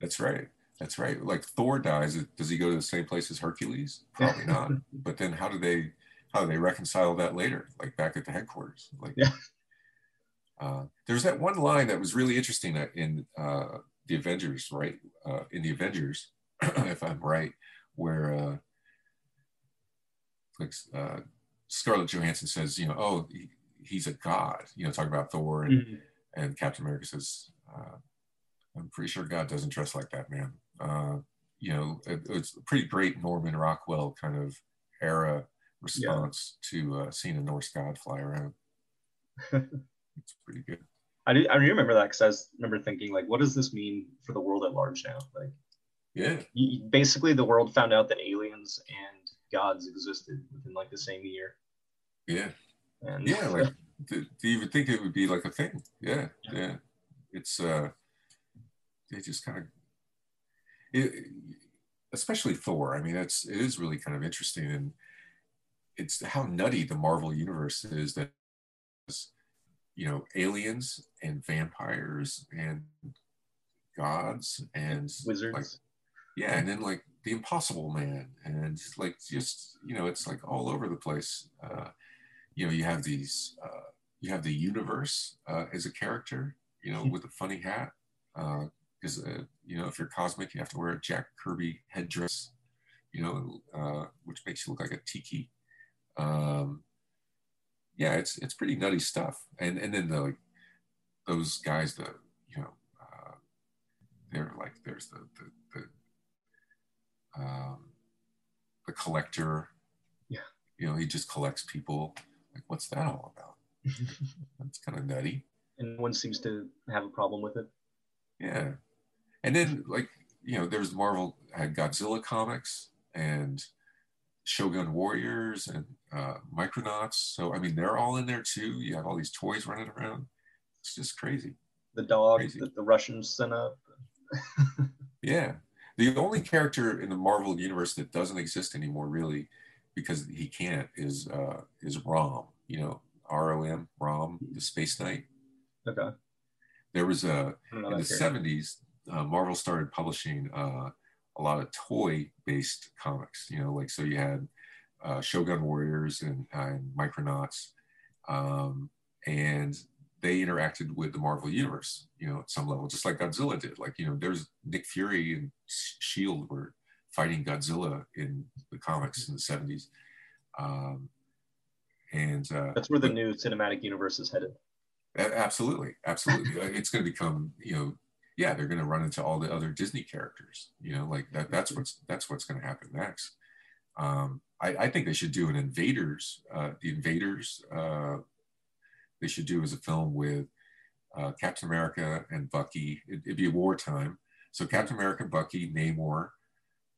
That's right. That's right. Like Thor dies, does he go to the same place as Hercules? Probably not. [laughs] But then how do they how do they reconcile that later? Like back at the headquarters? Like Yeah. uh, there's that one line that was really interesting in uh, the Avengers, right? Uh, in the Avengers, [clears throat] if I'm right, where uh, like uh, Scarlett Johansson says, you know, oh, he, he's a god, you know, talking about Thor, and, Mhm. and Captain America says, uh, I'm pretty sure God doesn't dress like that, man. Uh, you know, it, it's a pretty great Norman Rockwell kind of era response to uh, seeing a Norse god fly around. [laughs] it's pretty good. I, do, I remember that because I was, remember thinking, like, what does this mean for the world at large now? Like, Yeah, y- basically, the world found out that aliens and gods existed within like the same year. yeah, And yeah. Like, do, do you even think it would be like a thing? Yeah, yeah. It's uh, they just kind of, it, especially Thor. I mean, it's it is really kind of interesting, and it's how nutty the Marvel universe is that you know aliens and vampires and gods and wizards. like yeah and then like the impossible man and like just you know it's like all over the place. Uh you know you have these uh you have the universe uh as a character you know with a funny hat uh because uh, you know if you're cosmic you have to wear a jack kirby headdress you know uh which makes you look like a tiki. Um yeah it's it's pretty nutty stuff. And and then the like those guys that you know uh they're like there's the the, the um, the collector. Yeah. You know, he just collects people. Like, what's that all about? [laughs] That's kind of nutty. and one seems to have a problem with it. Yeah. And then, like, you know, there's Marvel had Godzilla comics and Shogun Warriors and uh, Micronauts. So, I mean, they're all in there too. You have all these toys running around. It's just crazy. The dog Crazy. that the Russians sent up. [laughs] Yeah. The only character in the Marvel universe that doesn't exist anymore, really, because he can't, is uh, is Rom. You know, R O M, Rom, the Space Knight. Okay. There was a in the character. '70s. Uh, Marvel started publishing uh, a lot of toy-based comics. You know, like so you had uh, Shogun Warriors and, and Micronauts, um, and they interacted with the Marvel universe. You know, at some level, just like Godzilla did. Like you know, there's Nick Fury and Shield were fighting Godzilla in the comics in the '70s. Um, and uh, That's where the new cinematic universe is headed. Absolutely, absolutely. [laughs] It's going to become, you know, yeah, they're going to run into all the other Disney characters. You know, like that. That's what's that's what's going to happen next. Um, I, I think they should do an Invaders. Uh, the Invaders. Uh, they should do as a film with uh, Captain America and Bucky. It, it'd be wartime. So Captain America, Bucky, Namor,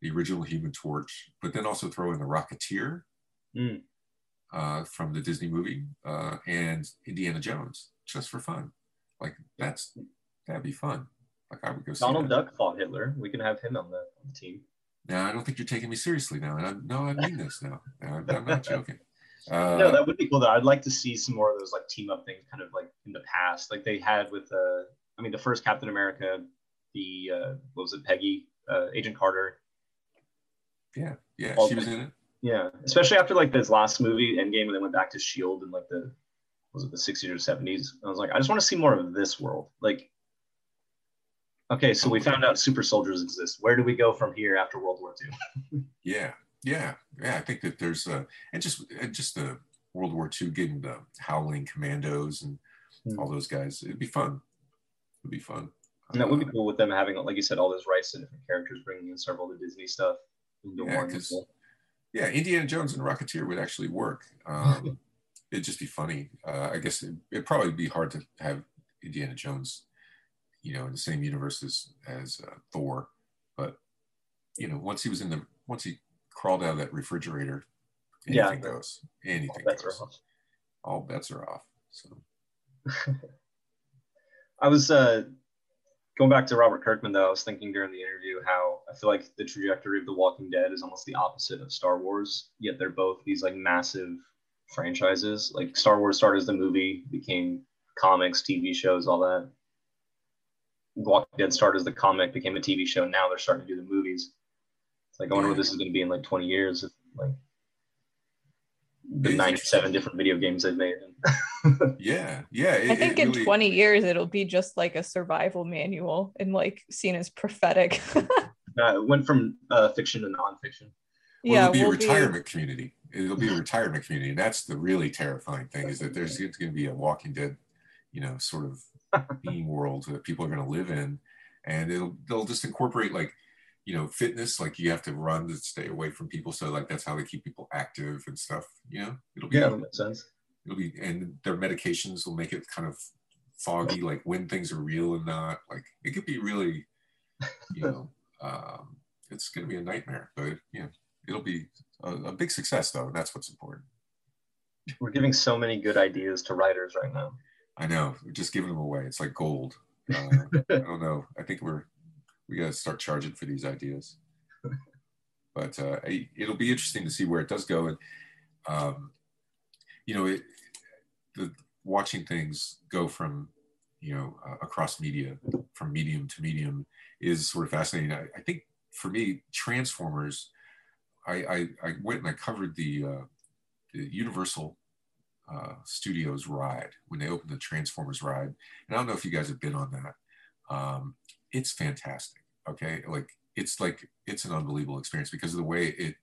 the original Human Torch, but then also throw in the Rocketeer Mm. uh, from the Disney movie uh, and Indiana Jones just for fun. Like that's that'd be fun. Like I would go see Donald. Duck fought Hitler. We can have him on the, on the team. Now I don't think you're taking me seriously now. And I, no, I mean this now. I'm, I'm not joking. Uh, no, that would be cool. Though I'd like to see some more of those like team up things, kind of like in the past, like they had with uh, I mean, the first Captain America, the uh, what was it, Peggy, uh, Agent Carter. yeah, yeah, All she was in it. Yeah, especially after like this last movie, Endgame, and then went back to Shield in like the was it the 60s or 70s? I was like, I just want to see more of this world. Like, okay, so we found out super soldiers exist. Where do we go from here after World War II? [laughs] Yeah, yeah, yeah. I think that there's a and just and just the World War II getting the Howling Commandos and Hmm. all those guys. It'd be fun. It'd be fun. And that would be Uh, cool with them having, like you said, all those rights to different characters, bringing in several of the Disney stuff Yeah, one. 'cause- movie. yeah, Indiana Jones and Rocketeer would actually work. Um, [laughs] it'd just be funny. Uh, I guess it, it'd probably be hard to have Indiana Jones, you know, in the same universe as as uh, Thor, but you know, once he was in the once he crawled out of that refrigerator, anything Yeah. goes. Anything All goes. All bets are off. So [laughs] I was uh, going back to Robert Kirkman though. I was thinking during the interview how I feel like the trajectory of The Walking Dead is almost the opposite of Star Wars. Yet they're both these like massive franchises. Like Star Wars started as the movie, became comics, TV shows, all that. Walking Dead started as the comic, became a TV show. Now they're starting to do the movies. It's like I wonder what this is going to be in like 20 years. If, like the 97 different video games they've made. [laughs] yeah, yeah. it- I think it in really- 20 years it'll be just like a survival manual and like seen as prophetic. [laughs] uh, it went from uh, fiction to nonfiction. Well, yeah, it'll be a we'll retirement community. It'll be a retirement community, and that's the really terrifying thing is that there's going to be a Walking Dead, you know, sort of [laughs] being world that people are going to live in, and it'll they'll just incorporate like, you know, fitness. Like you have to run to stay away from people, so like that's how they keep people active and stuff. You know, it'll be Yeah, that makes sense. it'll be and their medications will make it kind of foggy, like when things are real and not. Like it could be really, you know, [laughs] um, it's going to be a nightmare, but you know, it'll be a, a big success though, and that's what's important. We're giving so many good ideas to writers right now. I know, we're just giving them away. It's like gold. [laughs] Uh, I don't know. I think we're we got to start charging for these ideas. [laughs] But uh, it'll be interesting to see where it does go, and um, you know, it, the watching things go from you know uh, across media, from medium to medium, is sort of fascinating. I, I think for me, Transformers. I, I, I went and I covered the, uh, the Universal uh, Studios ride when they opened the Transformers ride. And I don't know if you guys have been on that. Um, it's fantastic. Okay, like it's like it's an unbelievable experience because of the way it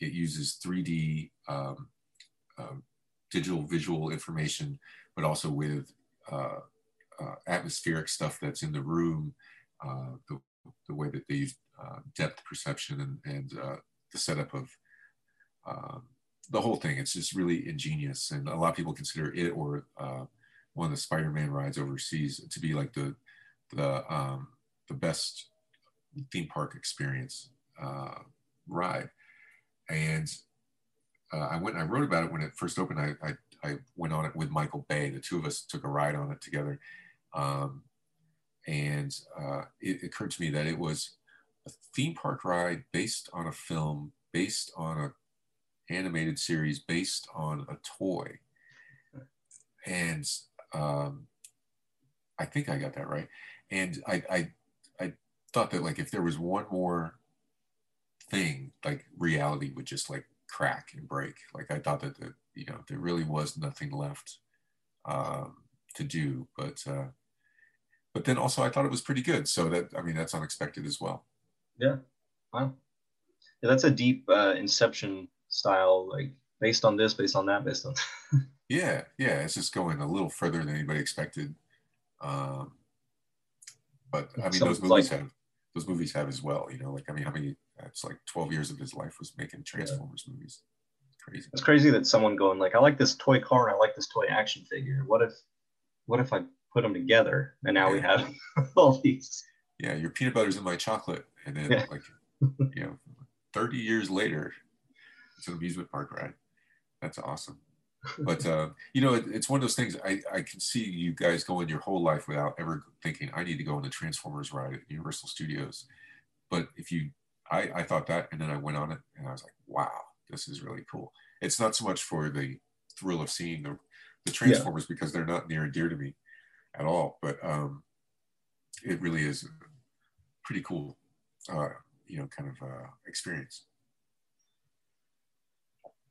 it uses 3D um, um, digital visual information, but also with uh, uh, atmospheric stuff that's in the room. Uh, the, the way that they use uh, depth perception and, and uh, the setup of um, the whole thing. It's just really ingenious, and a lot of people consider it or uh, one of the Spider-Man rides overseas to be like the the um, the best theme park experience uh, ride. And uh, I went and I wrote about it when it first opened. I, I, I went on it with Michael Bay. The two of us took a ride on it together. Um, and uh, it occurred to me that it was a theme park ride based on a film, based on a animated series, based on a toy. And um, I think I got that right. And I, I, I thought that like if there was one more thing, like reality would just like crack and break. Like I thought that the, you know there really was nothing left um, to do, but uh, but then also I thought it was pretty good. So that I mean that's unexpected as well. Yeah. Wow. Yeah, that's a deep uh, Inception style, like based on this, based on that, based on. [laughs] Yeah, yeah, it's just going a little further than anybody expected. Um, but I mean, So those movies like- have those movies have as well. You know, like I mean, how many? Uh, it's like twelve years of his life was making Transformers movies. It's crazy. it's crazy that someone going like, I like this toy car I like this toy action figure. What if, what if I put them together and now we have [laughs] all these? Yeah, your peanut butter's in my chocolate, and then Yeah. like, you know, thirty years later, it's an amusement park ride. That's awesome. But uh, you know, it, it's one of those things. I I can see you guys going your whole life without ever thinking I need to go on the Transformers ride at Universal Studios. But if you, I I thought that, and then I went on it, and I was like, wow, this is really cool. It's not so much for the thrill of seeing the the Transformers because they're not near and dear to me at all, but um, it really is a pretty cool, uh, you know, kind of uh, experience.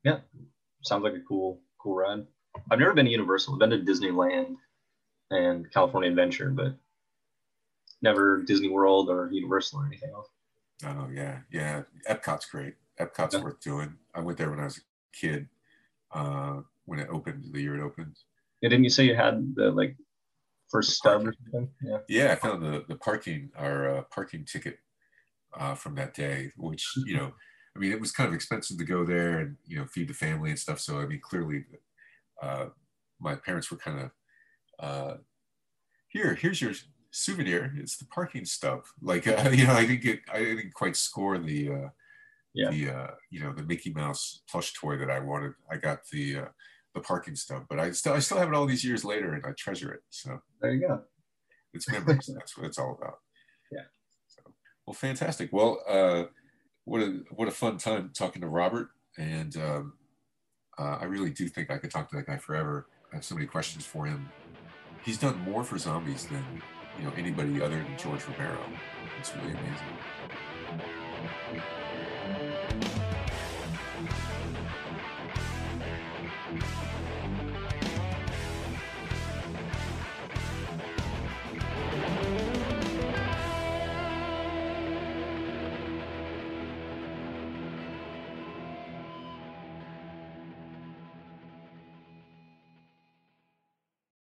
Yeah, sounds like a cool, cool ride. I've never been to Universal. I've been to Disneyland and California Adventure, but never Disney World or Universal or anything else. Oh yeah, yeah. Epcot's great. Epcot's Yeah. worth doing. I went there when I was a kid, uh, when it opened, the year it opened. Yeah, didn't you say you had the like first stub or something? Yeah. Yeah, I found the the parking our uh, parking ticket uh, from that day, which you know, I mean, it was kind of expensive to go there and you know feed the family and stuff. So I mean, clearly, uh, my parents were kind of uh, here, here's your souvenir. It's the parking stub. Like, [laughs] uh, you know, I didn't get, I didn't quite score the, uh, Yeah. the, uh, you know, the Mickey Mouse plush toy that I wanted. I got the, uh, the parking stub, but I still, I still have it all these years later, and I treasure it. So There you go. it's memories. That's what it's all about. [laughs] Yeah. So, well, fantastic. Well, uh, what a what a fun time talking to Robert, and um, uh, I really do think I could talk to that guy forever. I have so many questions for him. He's done more for zombies than you know anybody other than George Romero. It's really amazing.